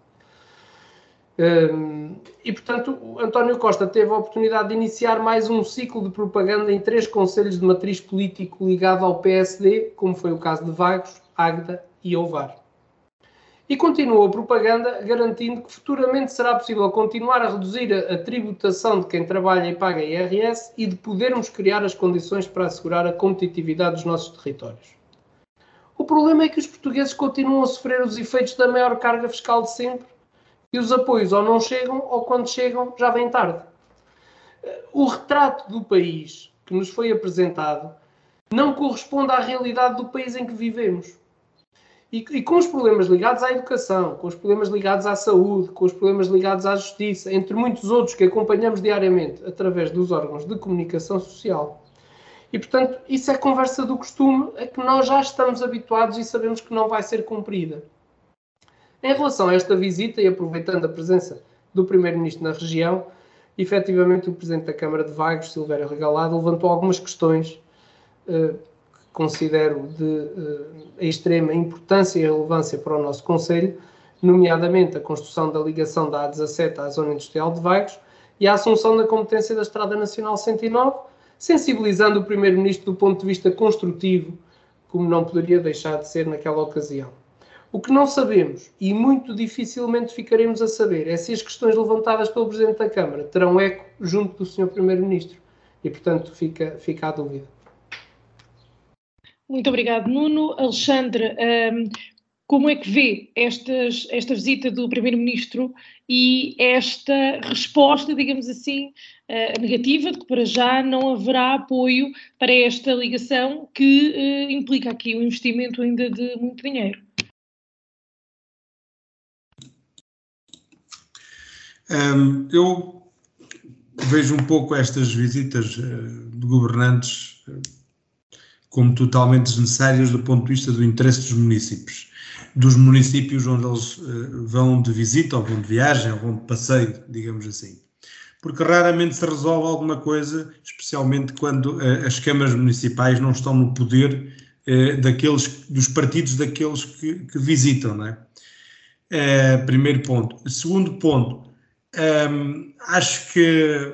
E, portanto, António Costa teve a oportunidade de iniciar mais um ciclo de propaganda em três conselhos de matriz político ligado ao PSD, como foi o caso de Vagos, Águeda e Ovar. E continuou a propaganda garantindo que futuramente será possível continuar a reduzir a, a tributação de quem trabalha e paga IRS e de podermos criar as condições para assegurar a competitividade dos nossos territórios. O problema é que os portugueses continuam a sofrer os efeitos da maior carga fiscal de sempre e os apoios ou não chegam ou quando chegam já vem tarde. O retrato do país que nos foi apresentado não corresponde à realidade do país em que vivemos. E, e, com os problemas ligados à educação, com os problemas ligados à saúde, com os problemas ligados à justiça, entre muitos outros que acompanhamos diariamente através dos órgãos de comunicação social. E, portanto, isso é conversa do costume a que nós já estamos habituados e sabemos que não vai ser cumprida. Em relação a esta visita, e aproveitando a presença do Primeiro-Ministro na região, efetivamente o Presidente da Câmara de Vagos, Silvério Regalado, levantou algumas questões eh, que considero de eh, extrema importância e relevância para o nosso Conselho, nomeadamente a construção da ligação da A17 à Zona Industrial de Vagos e a assunção da competência da Estrada Nacional 109, sensibilizando o Primeiro-Ministro do ponto de vista construtivo, como não poderia deixar de ser naquela ocasião. O que não sabemos, e muito dificilmente ficaremos a saber, é se as questões levantadas pelo Presidente da Câmara terão eco junto do Sr. Primeiro-Ministro. E, portanto, fica, fica a dúvida. Muito obrigado, Nuno. Alexandre, um, como é que vê estas, esta visita do Primeiro-Ministro e esta resposta, digamos assim, uh, negativa, de que para já não haverá apoio para esta ligação que uh, implica aqui um investimento ainda de muito dinheiro? Um, eu vejo um pouco estas visitas uh, de governantes uh, como totalmente desnecessárias do ponto de vista do interesse dos municípios. Dos municípios onde eles uh, vão de visita, ou vão de viagem, ou vão de passeio, digamos assim. Porque raramente se resolve alguma coisa, especialmente quando as câmaras municipais não estão no poder daqueles, dos partidos daqueles que, que visitam, não é? primeiro ponto. Segundo ponto, um, acho que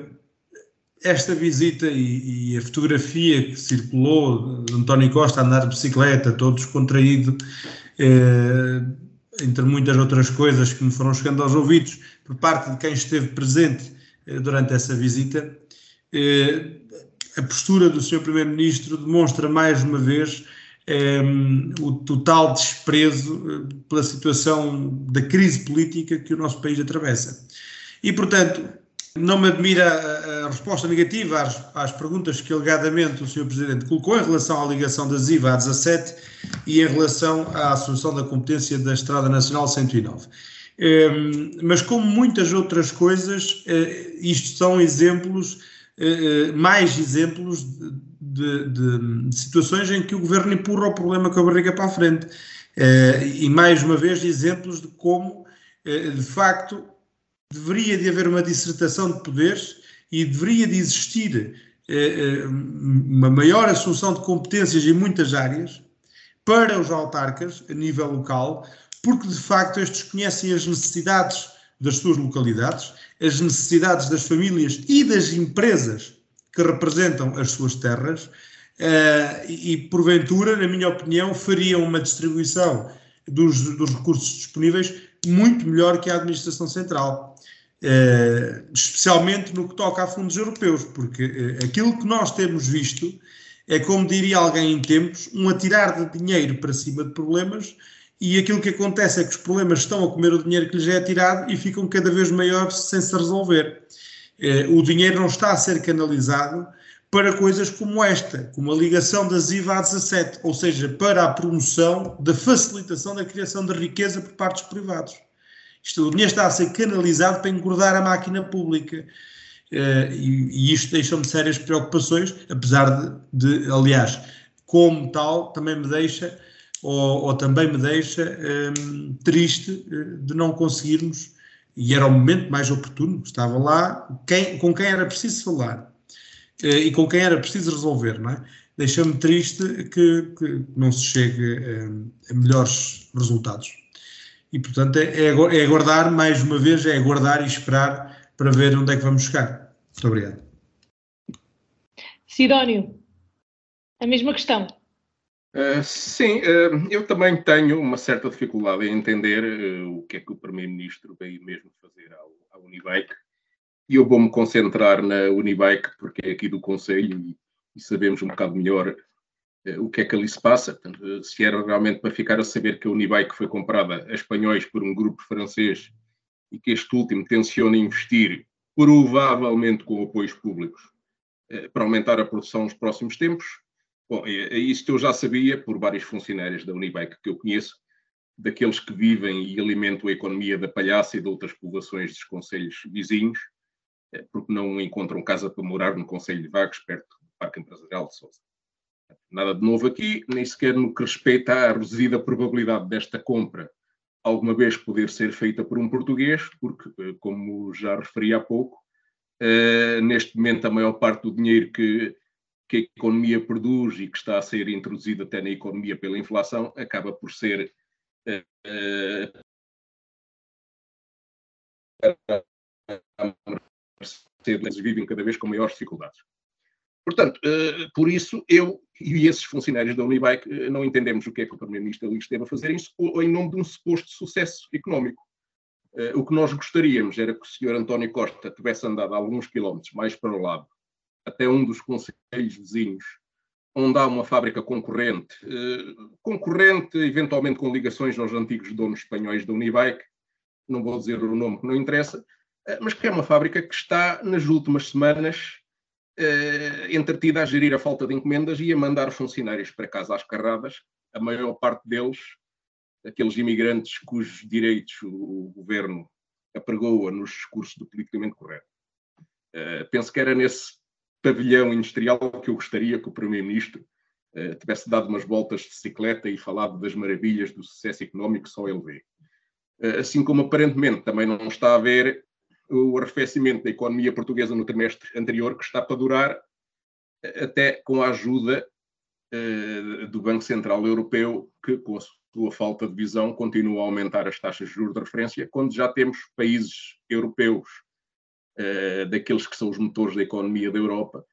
esta visita e, e, a fotografia que circulou de António Costa a andar de bicicleta, todo descontraído, eh, entre muitas outras coisas que me foram chegando aos ouvidos, por parte de quem esteve presente eh, durante essa visita, eh, a postura do Sr. Primeiro-Ministro demonstra mais uma vez o total desprezo eh, pela situação da crise política que o nosso país atravessa. E, portanto, não me admira a, a resposta negativa às, às, perguntas que alegadamente o Sr. Presidente colocou em relação à ligação da ZIVA à 17 e em relação à assunção da competência da Estrada Nacional 109. Um, mas, como muitas outras coisas, uh, isto são exemplos, uh, mais exemplos de, de, de, de, situações em que o governo empurra o problema com a barriga para a frente. Uh, e, mais uma vez, exemplos de como, de facto, deveria de haver uma dissertação de poderes e deveria de existir eh, eh, uma maior assunção de competências em muitas áreas para os autarcas a nível local, porque de facto estes conhecem as necessidades das suas localidades, as necessidades das famílias e das empresas que representam as suas terras uh, e, porventura, na minha opinião, fariam uma distribuição dos, dos recursos disponíveis muito melhor que a administração central. Uh, especialmente no que toca a fundos europeus, porque uh, aquilo que nós temos visto é, como diria alguém em tempos, um atirar de dinheiro para cima de problemas e aquilo que acontece é que os problemas estão a comer o dinheiro que lhes é atirado e ficam cada vez maiores sem se resolver. Uh, o dinheiro não está a ser canalizado para coisas como esta, como a ligação das IVA a 17, ou seja, para a promoção da facilitação da criação de riqueza por parte dos privados. Isto, o dinheiro está a ser canalizado para engordar a máquina pública. Uh, e, e, isto deixa-me sérias preocupações, apesar de, de, aliás, como tal, também me deixa, ou, ou também me deixa um, ehm, triste uh, de não conseguirmos, e era o momento mais oportuno, estava lá, quem, com quem era preciso falar uh, e com quem era preciso resolver, não é? Deixa-me triste que, que, não se chegue a melhores resultados. E, portanto, é, é aguardar, mais uma vez, é aguardar e esperar para ver onde é que vamos chegar. Muito obrigado. Sidónio, a mesma questão. Uh, sim, uh, eu também tenho uma certa dificuldade em entender uh, o que é que o Primeiro-Ministro veio mesmo fazer ao, ao Unibike. E eu vou-me concentrar na Unibike, porque é aqui do Conselho e, e sabemos um bocado melhor o que é que ali se passa. Portanto, se era realmente para ficar a saber que a Unibike foi comprada a espanhóis por um grupo francês e que este último tenciona investir, provavelmente com apoios públicos, eh, para aumentar a produção nos próximos tempos. Bom, é, é isso que eu já sabia por vários funcionários da Unibike que eu conheço, daqueles que vivem e alimentam a economia da Palhaça e de outras povoações dos conselhos vizinhos, eh, porque não encontram casa para morar no Conselho de Vagos, perto do Parque Empresarial de Sousa. Nada de novo aqui, nem sequer no que respeita à reduzida probabilidade desta compra alguma vez poder ser feita por um português, porque, como já referi há pouco, uh, neste momento a maior parte do dinheiro que, que a economia produz e que está a ser introduzido até na economia pela inflação acaba por ser uh, vivem cada vez com maiores dificuldades. Portanto, por isso, eu e esses funcionários da Unibac uh, não entendemos o que é que o Primeiro-Ministro ali esteve a fazer em nome de um suposto sucesso económico. Uh, o que nós gostaríamos era que o Sr. António Costa tivesse andado alguns quilómetros mais para o lado, até um dos conselhos vizinhos, onde há uma fábrica concorrente, concorrente eventualmente com ligações aos antigos donos espanhóis da Unibac, não vou dizer o nome que não interessa, mas que é uma fábrica que está nas últimas semanas eh, entretida a gerir a falta de encomendas e a mandar funcionários para casa às carradas, a maior parte deles, aqueles imigrantes cujos direitos o, governo apregoa nos discursos do politicamente correto. Uh, penso que era nesse pavilhão industrial que eu gostaria que o Primeiro-Ministro uh, tivesse dado umas voltas de bicicleta e falado das maravilhas do sucesso económico que só ele vê. Assim como aparentemente também não está a ver o arrefecimento da economia portuguesa no trimestre anterior, que está para durar até com a ajuda uh, do Banco Central Europeu, que, com a sua falta de visão, continua a aumentar as taxas de juros de referência, quando já temos países europeus, uh, daqueles que são os motores da economia da Europa,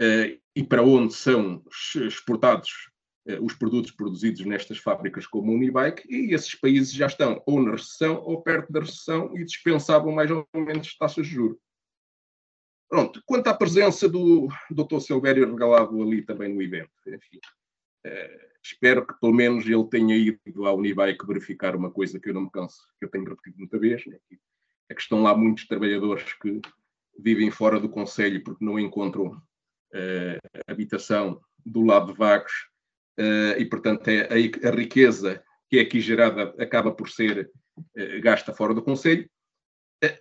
uh, e para onde são exportados eh, os produtos produzidos nestas fábricas como a Unibike e esses países já estão ou na recessão ou perto da recessão e dispensavam mais ou menos taxas de juros. Pronto, quanto à presença do Dr. Silvério regalado ali também no evento, enfim, eh, espero que pelo menos ele tenha ido à Unibike verificar uma coisa que eu não me canso, que eu tenho repetido muita vez, né, é que estão lá muitos trabalhadores que vivem fora do Conselho porque não encontram eh, habitação do lado de Vagos e, portanto, é a, a, riqueza que é aqui gerada acaba por ser uh, gasta fora do Conselho,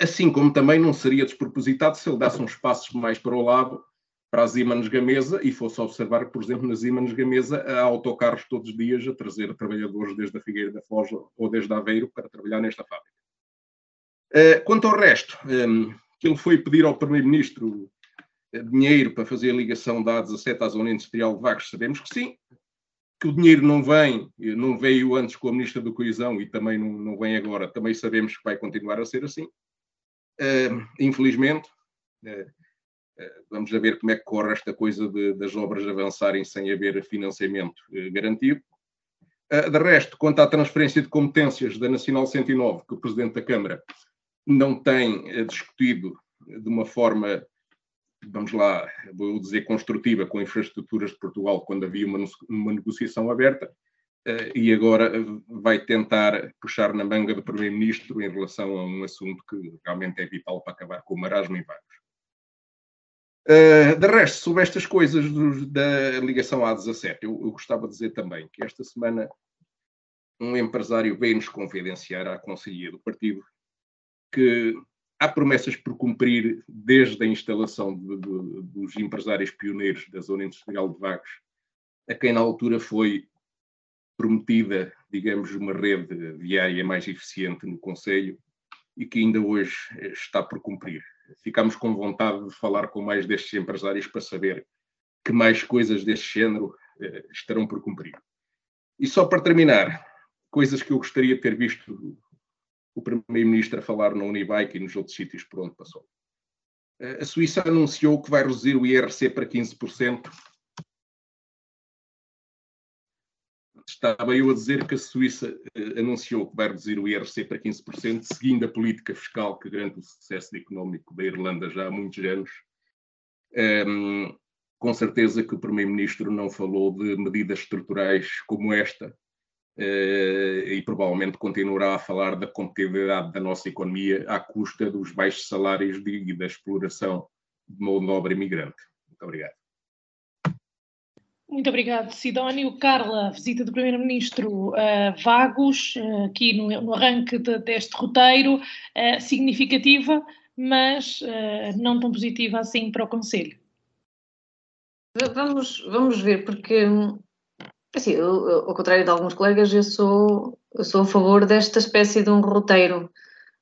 assim como também não seria despropositado se ele desse uns passos mais para o lado, para as Imanes Gamesa, e fosse observar por exemplo, nas Imanes Gamesa há autocarros todos os dias a trazer trabalhadores desde a Figueira da Foz ou desde Aveiro para trabalhar nesta fábrica. Uh, quanto ao resto, um, que ele foi pedir ao Primeiro-Ministro dinheiro para fazer a ligação da A17 à zona industrial de Vagos, sabemos que sim, que o dinheiro não vem, não veio antes com a Ministra da Coesão e também não, não vem agora, também sabemos que vai continuar a ser assim. Uh, infelizmente, uh, uh, vamos ver como é que corre esta coisa de, das obras avançarem sem haver financiamento garantido. de resto, quanto à transferência de competências da Nacional 109, que o Presidente da Câmara não tem discutido de uma forma vamos lá, vou dizer construtiva com infraestruturas de Portugal quando havia uma, uma negociação aberta uh, e agora vai tentar puxar na manga do Primeiro-Ministro em relação a um assunto que realmente é vital para acabar com o marasmo em Vagos. Uh, de resto, sobre estas coisas dos, da ligação à 17, eu, eu, gostava de dizer também que esta semana um empresário veio-nos confidenciar à Conselhia do Partido que há promessas por cumprir desde a instalação de, de, dos empresários pioneiros da zona industrial de Vagos, a quem na altura foi prometida, digamos, uma rede viária mais eficiente no Conselho e que ainda hoje está por cumprir. Ficamos com vontade de falar com mais destes empresários para saber que mais coisas deste género eh, estarão por cumprir. E só para terminar, coisas que eu gostaria de ter visto o Primeiro-Ministro a falar na Unibike e nos outros sítios por onde passou. A Suíça anunciou que vai reduzir o IRC para 15%. Estava eu a dizer que a Suíça eh, anunciou que vai reduzir o IRC para 15%, seguindo a política fiscal que garante o sucesso económico da Irlanda já há muitos anos. Um, ehm, com certeza que o Primeiro-Ministro não falou de medidas estruturais como esta, e provavelmente continuará a falar da competitividade da nossa economia à custa dos baixos salários e da exploração de mão de obra imigrante. Muito obrigado. Muito obrigado, Sidónio. Carla, visita do Primeiro-Ministro uh, Vagos, uh, aqui no, no arranque de, deste roteiro, significativa, mas não tão positiva assim para o Conselho. Vamos, vamos ver, porque Assim, eu, ao contrário de alguns colegas, eu sou eu sou a favor desta espécie de um roteiro.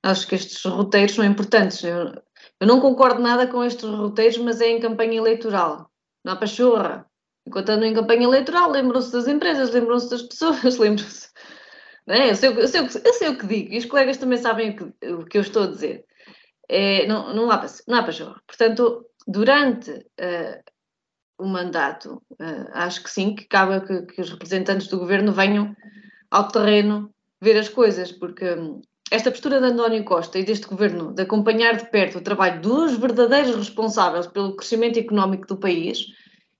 Acho que estes roteiros são importantes. Eu, eu não concordo nada com estes roteiros, mas é em campanha eleitoral. Não há pachorra. Enquanto andam em campanha eleitoral, lembram-se das empresas, lembram-se das pessoas, <laughs> lembram-se. É? Eu, sei, eu, sei, eu sei o que digo e os colegas também sabem o que, o que eu estou a dizer. É, não, não, há, pachorra. Portanto, durante uh, o mandato, uh, acho que sim, que cabe que, que, os representantes do governo venham ao terreno ver as coisas, porque um, esta postura de António Costa e deste governo de acompanhar de perto o trabalho dos verdadeiros responsáveis pelo crescimento económico do país,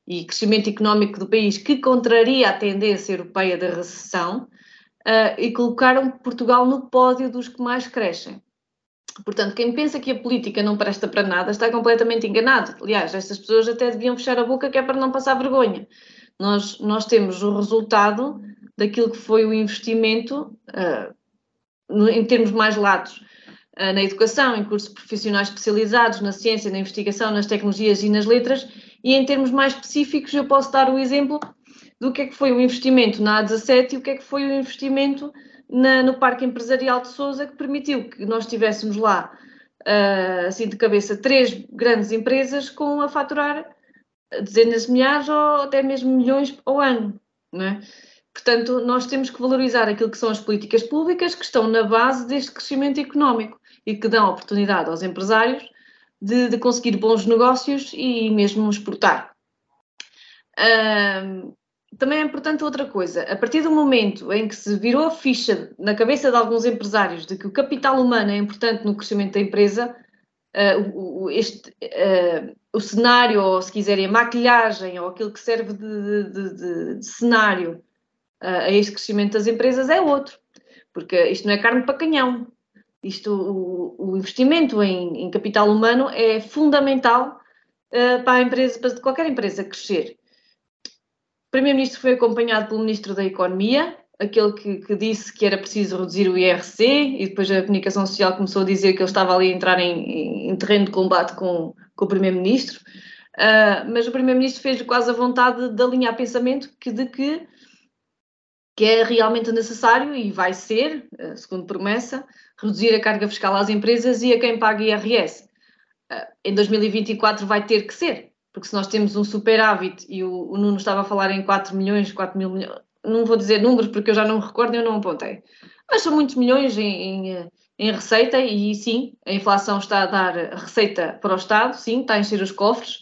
e crescimento económico do país que contraria a tendência europeia da recessão, uh, e colocaram Portugal no pódio dos que mais crescem. Portanto, quem pensa que a política não presta para nada está completamente enganado. Aliás, estas pessoas até deviam fechar a boca que é para não passar vergonha. Nós, nós temos o resultado daquilo que foi o investimento uh, em termos mais latos uh, na educação, em cursos profissionais especializados, na ciência, na investigação, nas tecnologias e nas letras, e em termos mais específicos eu posso dar o exemplo do que é que foi o investimento na A17 e o que é que foi o investimento na, no Parque Empresarial de Sousa que permitiu que nós tivéssemos lá, uh, assim de cabeça, três grandes empresas com a faturar dezenas de milhares ou até mesmo milhões ao ano. É? Portanto, nós temos que valorizar aquilo que são as políticas públicas que estão na base deste crescimento económico e que dão oportunidade aos empresários de, de conseguir bons negócios e mesmo exportar. Um, também é importante outra coisa. A partir do momento em que se virou a ficha na cabeça de alguns empresários de que o capital humano é importante no crescimento da empresa, uh, o, este, uh, o cenário, ou se quiserem, a maquilhagem, ou aquilo que serve de, de, de, de cenário uh, a este crescimento das empresas é outro. Porque isto não é carne para canhão. Isto, o, o investimento em, em, capital humano é fundamental para a empresa, para qualquer empresa crescer. Primeiro-Ministro foi acompanhado pelo Ministro da Economia, aquele que, que, disse que era preciso reduzir o IRC, e depois a comunicação social começou a dizer que ele estava ali a entrar em, em terreno de combate com, com o Primeiro-Ministro. Uh, mas o Primeiro-Ministro fez quase a vontade de alinhar pensamento que, de que, que é realmente necessário, e vai ser, uh, segundo promessa, reduzir a carga fiscal às empresas e a quem paga IRS. Uh, em 2024 vai ter que ser, porque se nós temos um superávit e o, o Nuno estava a falar em 4 milhões, 4 mil milhões, não vou dizer números porque eu já não me recordo e eu não apontei, mas são muitos milhões em, em, em, receita e sim, a inflação está a dar receita para o Estado, sim, está a encher os cofres.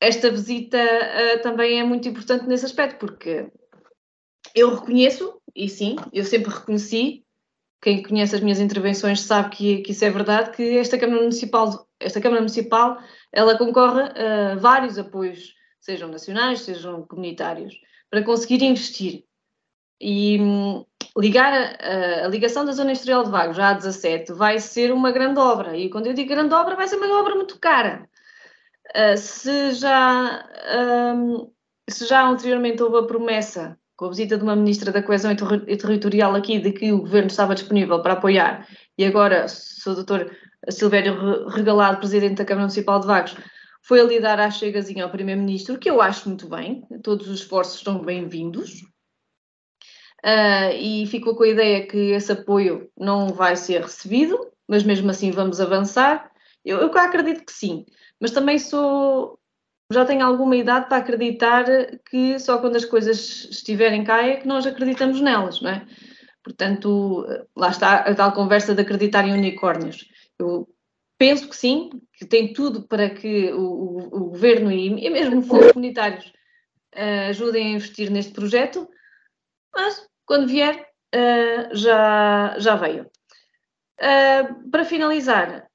Esta visita uh, também é muito importante nesse aspecto, porque eu reconheço, e sim, eu sempre reconheci, quem conhece as minhas intervenções sabe que, que isso é verdade, que esta Câmara Municipal, esta Câmara Municipal ela concorre a vários apoios, sejam nacionais, sejam comunitários, para conseguir investir. E hum, ligar a, a, ligação da Zona Industrial de Vagos à 17 vai ser uma grande obra. E quando eu digo grande obra, vai ser uma obra muito cara. Uh, se, já, um, se já anteriormente houve a promessa, com a visita de uma Ministra da Coesão e Territorial aqui, de que o Governo estava disponível para apoiar, e agora, o doutor Silvério Regalado, presidente da Câmara Municipal de Vagos, foi ali dar a chegazinha ao Primeiro-Ministro, que eu acho muito bem, todos os esforços estão bem-vindos. Uh, e ficou com a ideia que esse apoio não vai ser recebido, mas mesmo assim vamos avançar. Eu, eu acredito que sim, mas também sou. Já tenho alguma idade para acreditar que só quando as coisas estiverem cá é que nós acreditamos nelas, não é? Portanto, lá está a tal conversa de acreditar em unicórnios. Eu penso que sim, que tem tudo para que o, o, governo e, e, mesmo fundos comunitários uh, ajudem a investir neste projeto, mas quando vier uh, já, já veio. Uh, para finalizar,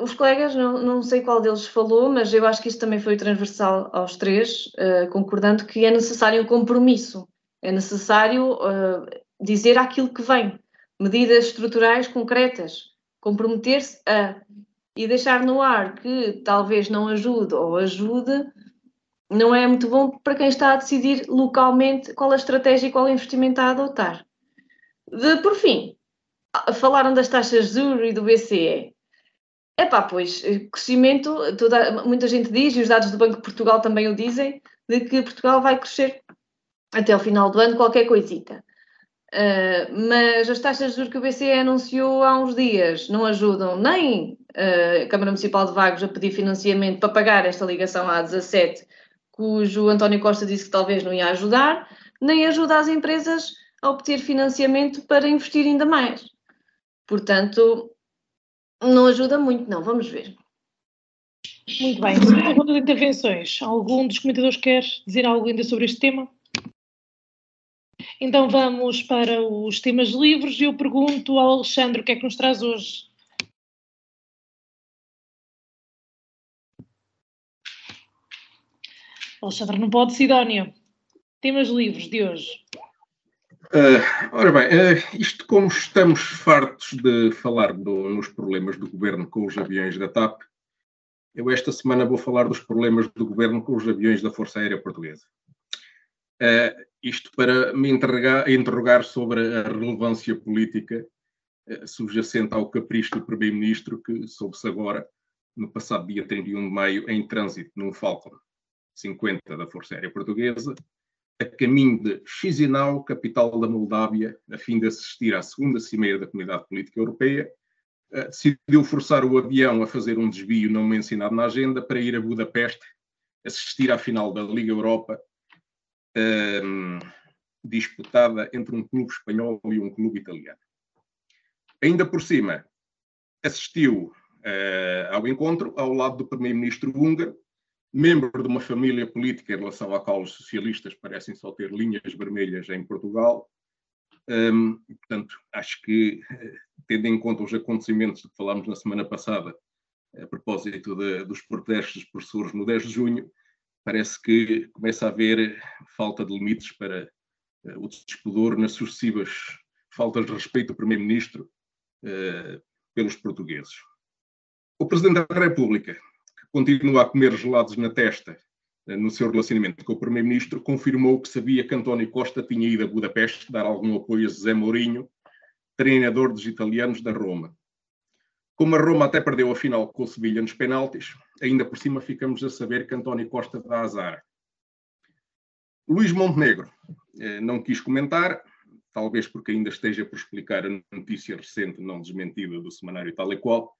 os colegas, não, não sei qual deles falou, mas eu acho que isto também foi transversal aos três, concordando que é necessário um compromisso, é necessário dizer aquilo que vem, medidas estruturais concretas, comprometer-se a e deixar no ar que talvez não ajude ou ajude, não é muito bom para quem está a decidir localmente qual a estratégia e qual investimento a adotar. De, por fim, falaram das taxas de juros e do BCE. Epá, pois, crescimento, toda, muita gente diz, e os dados do Banco de Portugal também o dizem, de que Portugal vai crescer até ao final do ano qualquer coisita. Uh, mas as taxas de juros que o BCE anunciou há uns dias não ajudam nem uh, a Câmara Municipal de Vagos a pedir financiamento para pagar esta ligação à 17, cujo António Costa disse que talvez não ia ajudar, nem ajuda as empresas a obter financiamento para investir ainda mais. Portanto, não ajuda muito, não. Vamos ver. Muito bem. Ronda de intervenções. Algum dos comentadores quer dizer algo ainda sobre este tema? Então vamos para os temas livres e eu pergunto ao Alexandre o que é que nos traz hoje. Alexandre, não pode, Sidónia. Temas livres de hoje. Uh, ora bem, uh, isto como estamos fartos de falar do, nos problemas do governo com os aviões da TAP, eu esta semana vou falar dos problemas do governo com os aviões da Força Aérea Portuguesa. Uh, isto para me interrogar, interrogar sobre a relevância política subjacente ao capricho do Primeiro-Ministro, que soube-se agora, no passado dia 31 de maio, em trânsito num Falcon 50 da Força Aérea Portuguesa, a caminho de Chisinau, capital da Moldávia, a fim de assistir à segunda cimeira da Comunidade Política Europeia, eh, decidiu forçar o avião a fazer um desvio não mencionado na agenda para ir a Budapeste assistir à final da Liga Europa, um, ehm, disputada entre um clube espanhol e um clube italiano. Ainda por cima, assistiu uh, ao encontro ao lado do primeiro-ministro húngaro, membro de uma família política em relação a qual os socialistas parecem só ter linhas vermelhas em Portugal. Um, portanto, acho que, eh, tendo em conta os acontecimentos de que falámos na semana passada, a propósito de, dos protestos dos professores no 10 de junho, parece que começa a haver falta de limites para uh, o despudor nas sucessivas faltas de respeito do Primeiro-Ministro uh, pelos portugueses. O Presidente da República continua a comer gelados na testa eh, no seu relacionamento com o Primeiro-Ministro, confirmou que sabia que António Costa tinha ido a Budapeste dar algum apoio a José Mourinho, treinador dos italianos da Roma. Como a Roma até perdeu a final com o Sevilha nos penaltis, ainda por cima ficamos a saber que António Costa dá azar. Luís Montenegro eh, não quis comentar, talvez porque ainda esteja por explicar a notícia recente não desmentida do semanário tal e qual,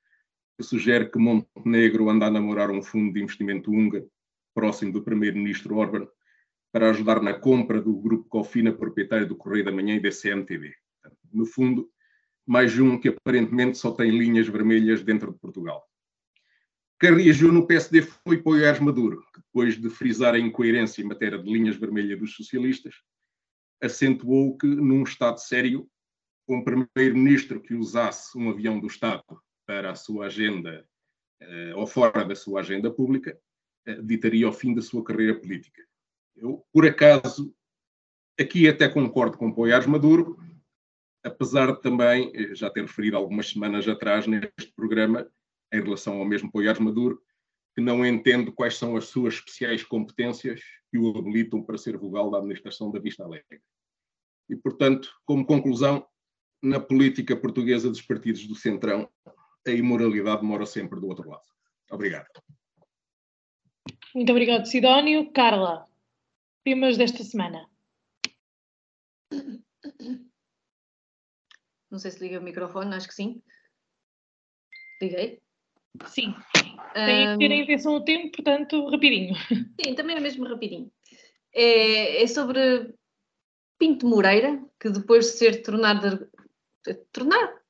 sugere que Montenegro anda a namorar um fundo de investimento húngaro, próximo do primeiro-ministro Orban, para ajudar na compra do grupo Cofina, proprietário do Correio da Manhã e da CMTV. No fundo, mais um que aparentemente só tem linhas vermelhas dentro de Portugal. Quem reagiu no PSD foi Poiares Maduro, que depois de frisar a incoerência em matéria de linhas vermelhas dos socialistas, acentuou que num Estado sério, um primeiro-ministro que usasse um avião do Estado para a sua agenda uh, ou fora da sua agenda pública, uh, ditaria o fim da sua carreira política. Eu, por acaso, aqui até concordo com Poiares Maduro, apesar de também eh, já ter referido algumas semanas atrás neste programa, em relação ao mesmo Poiares Maduro, que não entendo quais são as suas especiais competências que o habilitam para ser vogal da administração da Vista Alegre. E, portanto, como conclusão, na política portuguesa dos partidos do Centrão, a imoralidade mora sempre do outro lado. Obrigado. Muito obrigado, Sidónio. Carla, temas desta semana. Não sei se liga o microfone, acho que sim. Liguei? Sim. Tem que ter a intenção do tempo, portanto, rapidinho. <laughs> Sim, também é mesmo rapidinho. É, é sobre Pinto Moreira, que depois de ser tornado. Tornar?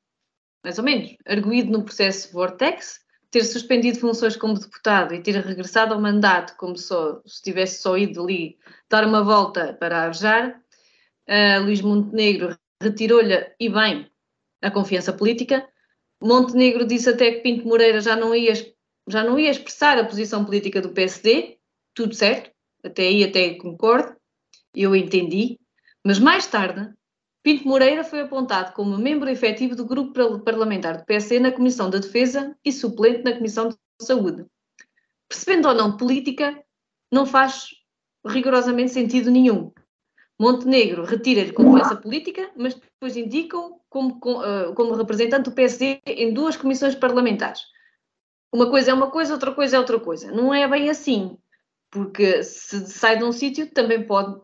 Mais ou menos, arguído no processo Vortex, ter suspendido funções como deputado e ter regressado ao mandato como só, se tivesse só ido ali dar uma volta para arjar, uh, Luís Montenegro retirou-lhe, e bem, a confiança política. Montenegro disse até que Pinto Moreira já não ia, já não ia expressar a posição política do PSD, tudo certo, até aí até concordo, eu entendi, mas mais tarde Pinto Moreira foi apontado como membro efetivo do grupo parlamentar do PC na Comissão da Defesa e suplente na Comissão de Saúde. Percebendo ou não política, não faz rigorosamente sentido nenhum. Montenegro retira-lhe confiança política, mas depois indica-o como, eh, como representante do PSD em duas comissões parlamentares. Uma coisa é uma coisa, outra coisa é outra coisa. Não é bem assim, porque se sai de um sítio também pode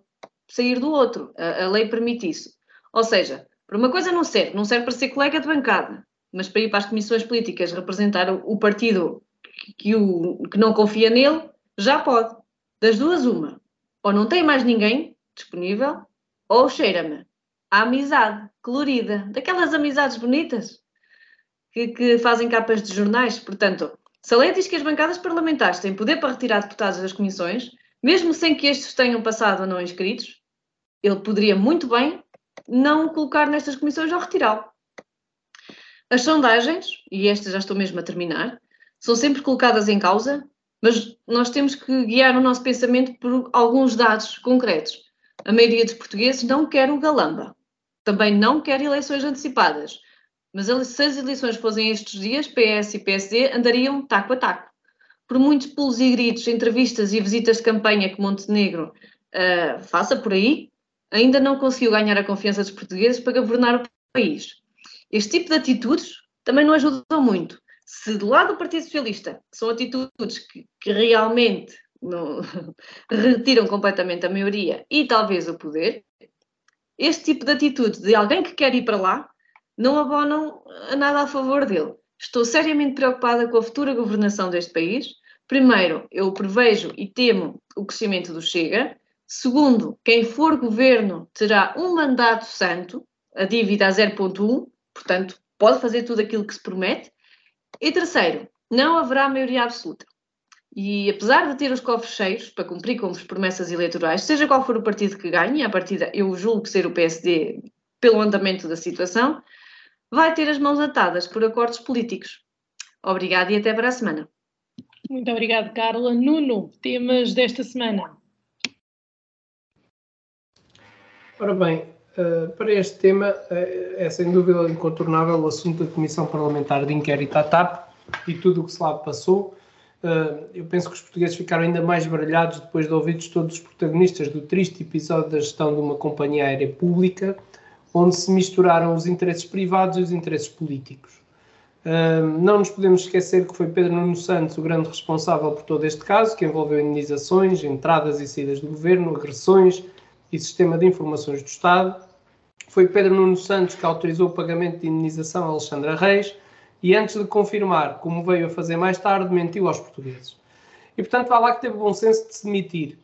sair do outro. A, a lei permite isso. Ou seja, para uma coisa não serve, não serve para ser colega de bancada, mas para ir para as comissões políticas representar o, o partido que, o, que não confia nele, já pode. Das duas, uma. Ou não tem mais ninguém disponível, ou cheira-me a amizade colorida, daquelas amizades bonitas que, que, fazem capas de jornais. Portanto, se a lei diz que as bancadas parlamentares têm poder para retirar deputados das comissões, mesmo sem que estes tenham passado a não inscritos, ele poderia muito bem não colocar nestas comissões ou retirá-lo. As sondagens, e estas já estou mesmo a terminar, são sempre colocadas em causa, mas nós temos que guiar o nosso pensamento por alguns dados concretos. A maioria dos portugueses não quer o galamba. Também não quer eleições antecipadas. Mas se as eleições fossem estes dias, PS e PSD andariam taco a taco. Por muitos pulos e gritos, entrevistas e visitas de campanha que Montenegro uh, faça por aí, ainda não conseguiu ganhar a confiança dos portugueses para governar o país. Este tipo de atitudes também não ajudam muito. Se do lado do Partido Socialista são atitudes que, que realmente não, <laughs> retiram completamente a maioria e talvez o poder, este tipo de atitude de alguém que quer ir para lá não abonam a nada a favor dele. Estou seriamente preocupada com a futura governação deste país. Primeiro, eu prevejo e temo o crescimento do Chega. Segundo, quem for governo terá um mandato santo, a dívida a 0,1, portanto, pode fazer tudo aquilo que se promete. E terceiro, não haverá maioria absoluta. E apesar de ter os cofres cheios para cumprir com as promessas eleitorais, seja qual for o partido que ganhe, a partida eu julgo ser o PSD pelo andamento da situação, vai ter as mãos atadas por acordos políticos. Obrigada e até para a semana. Muito obrigada, Carla. Nuno, temas desta semana. Ora bem, eh, para este tema eh, é sem dúvida incontornável o assunto da Comissão Parlamentar de Inquérito à TAP e tudo o que se lá passou. Eh, eu penso que os portugueses ficaram ainda mais baralhados depois de ouvidos todos os protagonistas do triste episódio da gestão de uma companhia aérea pública, onde se misturaram os interesses privados e os interesses políticos. Não nos podemos esquecer que foi Pedro Nuno Santos o grande responsável por todo este caso, que envolveu indenizações, entradas e saídas do governo, agressões, e Sistema de Informações do Estado. Foi Pedro Nuno Santos que autorizou o pagamento de indenização a Alexandra Reis e, antes de confirmar, como veio a fazer mais tarde, mentiu aos portugueses. E, portanto, vá lá que teve bom senso de se demitir.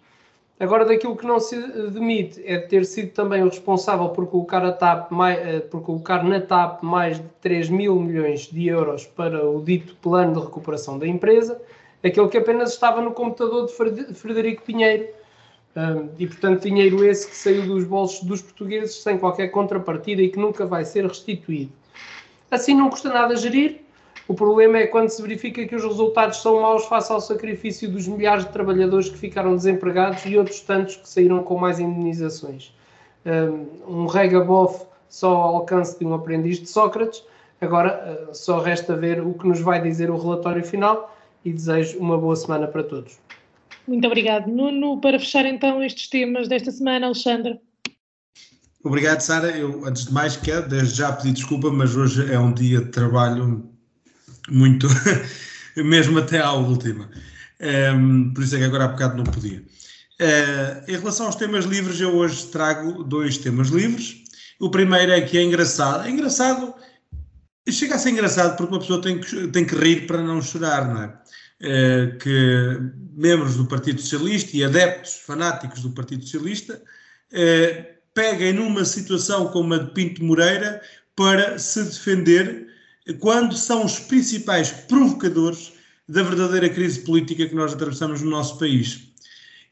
Agora, daquilo que não se demite é de ter sido também o responsável por colocar, a TAP, eh, por colocar na TAP mais de 3 mil milhões de euros para o dito plano de recuperação da empresa, aquele que apenas estava no computador de Frederico Pinheiro, e, portanto, dinheiro esse que saiu dos bolsos dos portugueses sem qualquer contrapartida e que nunca vai ser restituído. Assim não custa nada gerir. O problema é quando se verifica que os resultados são maus face ao sacrifício dos milhares de trabalhadores que ficaram desempregados e outros tantos que saíram com mais indenizações. Um, um regabof só ao alcance de um aprendiz de Sócrates. Agora só resta ver o que nos vai dizer o relatório final e desejo uma boa semana para todos. Muito obrigado, Nuno. Para fechar então estes temas desta semana, Alexandre. Obrigado, Sara. Eu, antes de mais, quero desde já pedir desculpa, mas hoje é um dia de trabalho muito, <laughs> mesmo até à última. Um, ehm, por isso é que agora há bocado não podia. Uh, em relação aos temas livres, eu hoje trago dois temas livres. O primeiro é que é engraçado. É engraçado, chega a ser engraçado porque uma pessoa tem que, tem que rir para não chorar, não é? Eh, que membros do Partido Socialista e adeptos fanáticos do Partido Socialista eh, peguem numa situação como a de Pinto Moreira para se defender quando são os principais provocadores da verdadeira crise política que nós atravessamos no nosso país.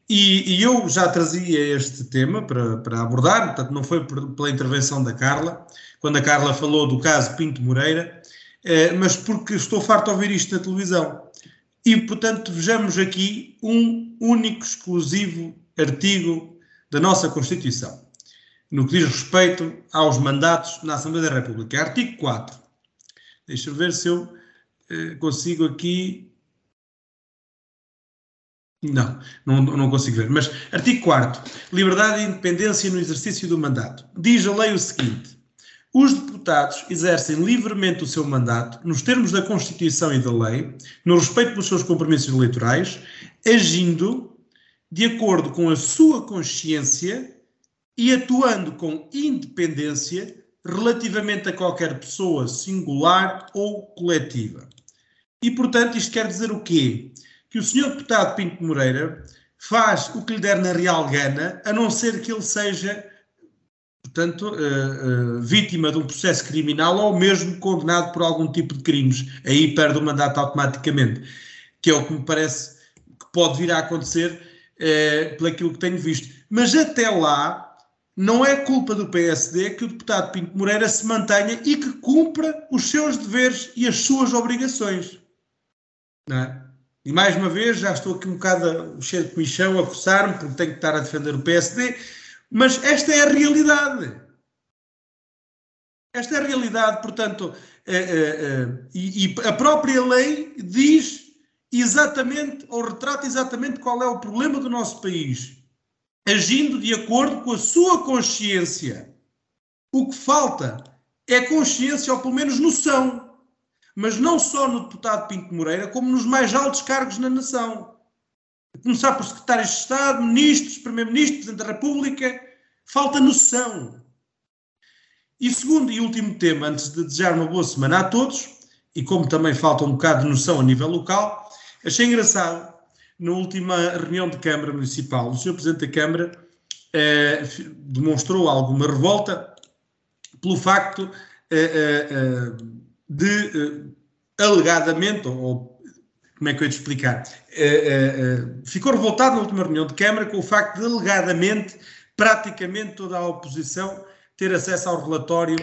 E, e eu já trazia este tema para, para abordar, portanto, não foi pela intervenção da Carla, quando a Carla falou do caso Pinto Moreira, eh, mas porque estou farto de ouvir isto na televisão. E, portanto, vejamos aqui um único, exclusivo artigo da nossa Constituição, no que diz respeito aos mandatos na Assembleia da República. Artigo 4. Deixa eu ver se eu eh, consigo aqui. Não, não, não consigo ver. Mas artigo 4. Liberdade e independência no exercício do mandato. Diz a lei o seguinte: os deputados exercem livremente o seu mandato, nos termos da Constituição e da lei, no respeito pelos seus compromissos eleitorais, agindo de acordo com a sua consciência e atuando com independência relativamente a qualquer pessoa singular ou coletiva. E, portanto, isto quer dizer o quê? Que o senhor deputado Pinto Moreira faz o que lhe der na real gana, a não ser que ele seja, portanto, uh, uh, vítima de um processo criminal ou mesmo condenado por algum tipo de crimes. Aí perde o mandato automaticamente, que é o que me parece que pode vir a acontecer uh, pelo aquilo que tenho visto. Mas até lá, não é culpa do PSD que o deputado Pinto Moreira se mantenha e que cumpra os seus deveres e as suas obrigações. É? E mais uma vez, já estou aqui um bocado cheio de comichão a coçar-me, porque tenho que estar a defender o PSD, mas esta é a realidade. Esta é a realidade, portanto, é, é, é, e, e a própria lei diz exatamente, ou retrata exatamente qual é o problema do nosso país agindo de acordo com a sua consciência. O que falta é consciência, ou pelo menos noção. Mas não só no deputado Pinto Moreira, como nos mais altos cargos na nação. A começar por secretários de Estado, ministros, primeiro-ministro, presidente da República. Falta noção. E segundo e último tema, antes de desejar uma boa semana a todos, e como também falta um bocado de noção a nível local, achei engraçado na última reunião de Câmara Municipal, o Sr. Presidente da Câmara eh, demonstrou alguma revolta pelo facto eh, eh, de, alegadamente, ou como é que eu ia te explicar, ficou revoltado na última reunião de Câmara com o facto de, alegadamente, praticamente toda a oposição ter acesso ao relatório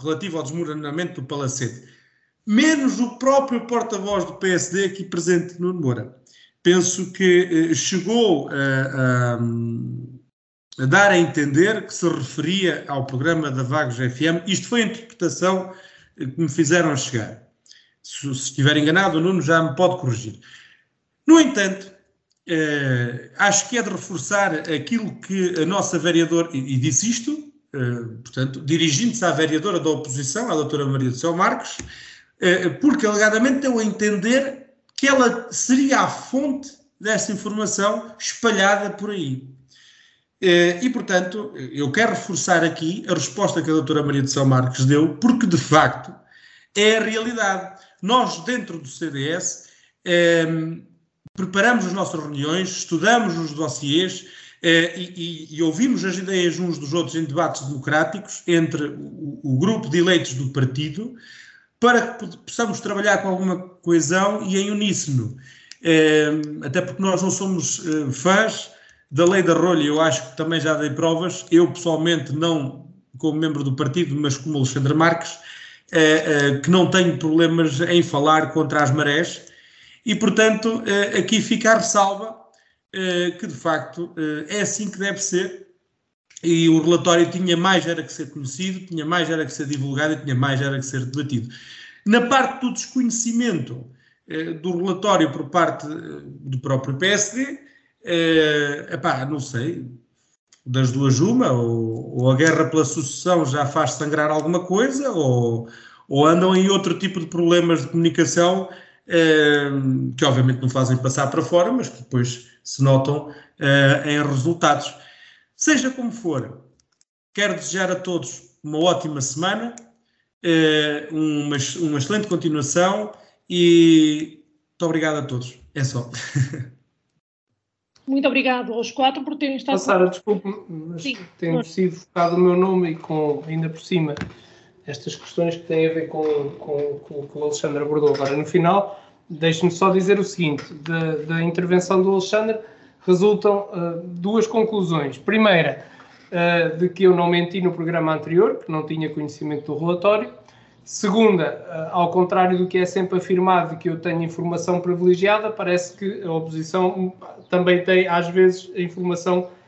relativo ao desmoronamento do Palacete menos o próprio porta-voz do PSD aqui presente, no Moura penso que eh, chegou a, a, dar a entender que se referia ao programa da Vagos FM. Isto foi a interpretação que me fizeram chegar. Se, se estiver enganado, o Nuno já me pode corrigir. No entanto, eh, acho que é de reforçar aquilo que a nossa vereadora, e, e disse isto, eh, portanto, dirigindo-se à vereadora da oposição, a doutora Maria do Céu Marques, eh, porque alegadamente deu a entender que ela seria a fonte dessa informação espalhada por aí. Eh, e, portanto, eu quero reforçar aqui a resposta que a doutora Maria de São Marcos deu, porque, de facto, é a realidade. Nós, dentro do CDS, eh, preparamos as nossas reuniões, estudamos os dossiês eh, e, e, ouvimos as ideias uns dos outros em debates democráticos entre o, o grupo de eleitos do partido, para que possamos trabalhar com alguma coesão e em uníssono. É, até porque nós não somos é, fãs da lei da rolha, eu acho que também já dei provas, eu pessoalmente não como membro do partido, mas como Alexandre Marques, é, que não tenho problemas em falar contra as marés e, portanto, aqui fica a ressalva que, de facto, é assim que deve ser e o relatório tinha mais era que ser conhecido, tinha mais era que ser divulgado e tinha mais era que ser debatido. Na parte do desconhecimento eh, do relatório por parte eh, do próprio PSD, eh, epá, não sei, das duas uma, ou, ou, a guerra pela sucessão já faz sangrar alguma coisa, ou, ou andam em outro tipo de problemas de comunicação eh, que obviamente não fazem passar para fora, mas que depois se notam eh, em resultados. Seja como for, quero desejar a todos uma ótima semana, eh, uma, uma excelente continuação e muito obrigado a todos. É só. Muito obrigado aos quatro por terem estado. Oh, Sara, desculpe, mas Sim, tendo sido focado o meu nome e com, ainda por cima, estas questões que têm a ver com, com, com, com o Alexandre abordou agora no final, deixe-me só dizer o seguinte: da, da intervenção do Alexandre resultam uh, duas conclusões. Primeira, uh, de que eu não menti no programa anterior, que não tinha conhecimento do relatório. Segunda, uh, ao contrário do que é sempre afirmado de que eu tenho informação privilegiada, parece que a oposição também tem, às vezes, a informação privilegiada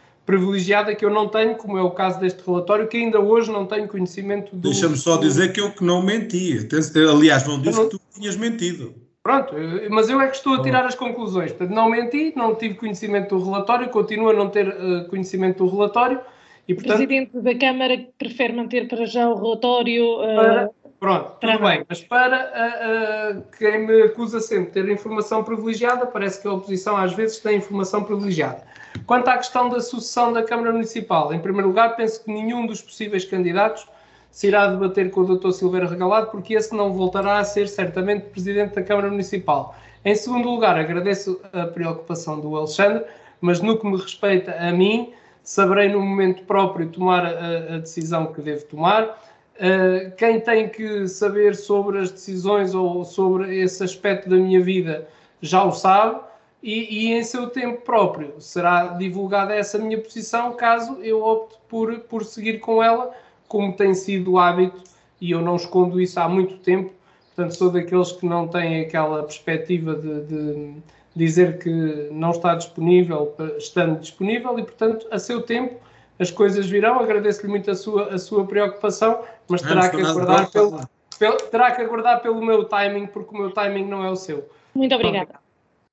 que eu não tenho, como é o caso deste relatório, que ainda hoje não tenho conhecimento do... Deixa-me só dizer que eu que não menti. Aliás, não disse não... que tu tinhas mentido. Pronto, mas eu é que estou a tirar as conclusões. Portanto, não menti, não tive conhecimento do relatório, continuo a não ter uh, conhecimento do relatório. E, portanto, o Presidente da Câmara prefere manter para já o relatório. Uh... Para, Pronto, tudo bem. Mas para uh, uh, quem me acusa sempre de ter informação privilegiada, parece que a oposição às vezes tem informação privilegiada. Quanto à questão da sucessão da Câmara Municipal, em primeiro lugar, penso que nenhum dos possíveis candidatos se irá debater com o Dr. Silveira Regalado, porque esse não voltará a ser certamente Presidente da Câmara Municipal. Em segundo lugar, agradeço a preocupação do Alexandre, mas no que me respeita a mim, saberei no momento próprio tomar a, a decisão que devo tomar. Uh, quem tem que saber sobre as decisões ou sobre esse aspecto da minha vida já o sabe, e, e, em seu tempo próprio será divulgada essa minha posição caso eu opte por, por seguir com ela, como tem sido o hábito, e eu não escondo isso há muito tempo. Portanto, sou daqueles que não têm aquela perspectiva de, de dizer que não está disponível, estando disponível, e portanto, a seu tempo as coisas virão. Agradeço-lhe muito a sua, a sua preocupação, mas terá que, aguardar pelo, pelo, terá que aguardar pelo meu timing, porque o meu timing não é o seu. Muito obrigada.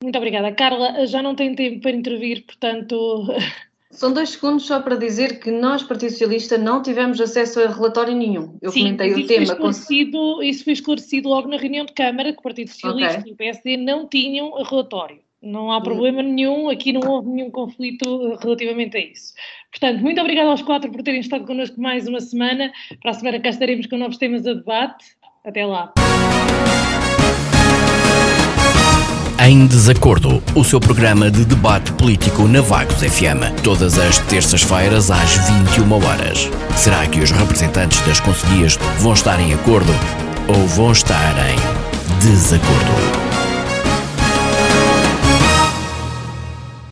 Muito obrigada. Carla, já não tem tempo para intervir, portanto. <laughs> São dois segundos só para dizer que nós, Partido Socialista, não tivemos acesso a relatório nenhum. Eu Sim, comentei o tema. Foi isso foi esclarecido logo na reunião de Câmara, que o Partido Socialista okay. e o PSD não tinham relatório. Não há problema nenhum, aqui não houve nenhum conflito relativamente a isso. Portanto, muito obrigada aos quatro por terem estado connosco mais uma semana. Para a semana cá estaremos com novos temas a debate. Até lá. Em Desacordo, o seu programa de debate político na Vagos FM, todas as terças-feiras às 21 horas. Será que os representantes das conselhias vão estar em acordo ou vão estar em desacordo?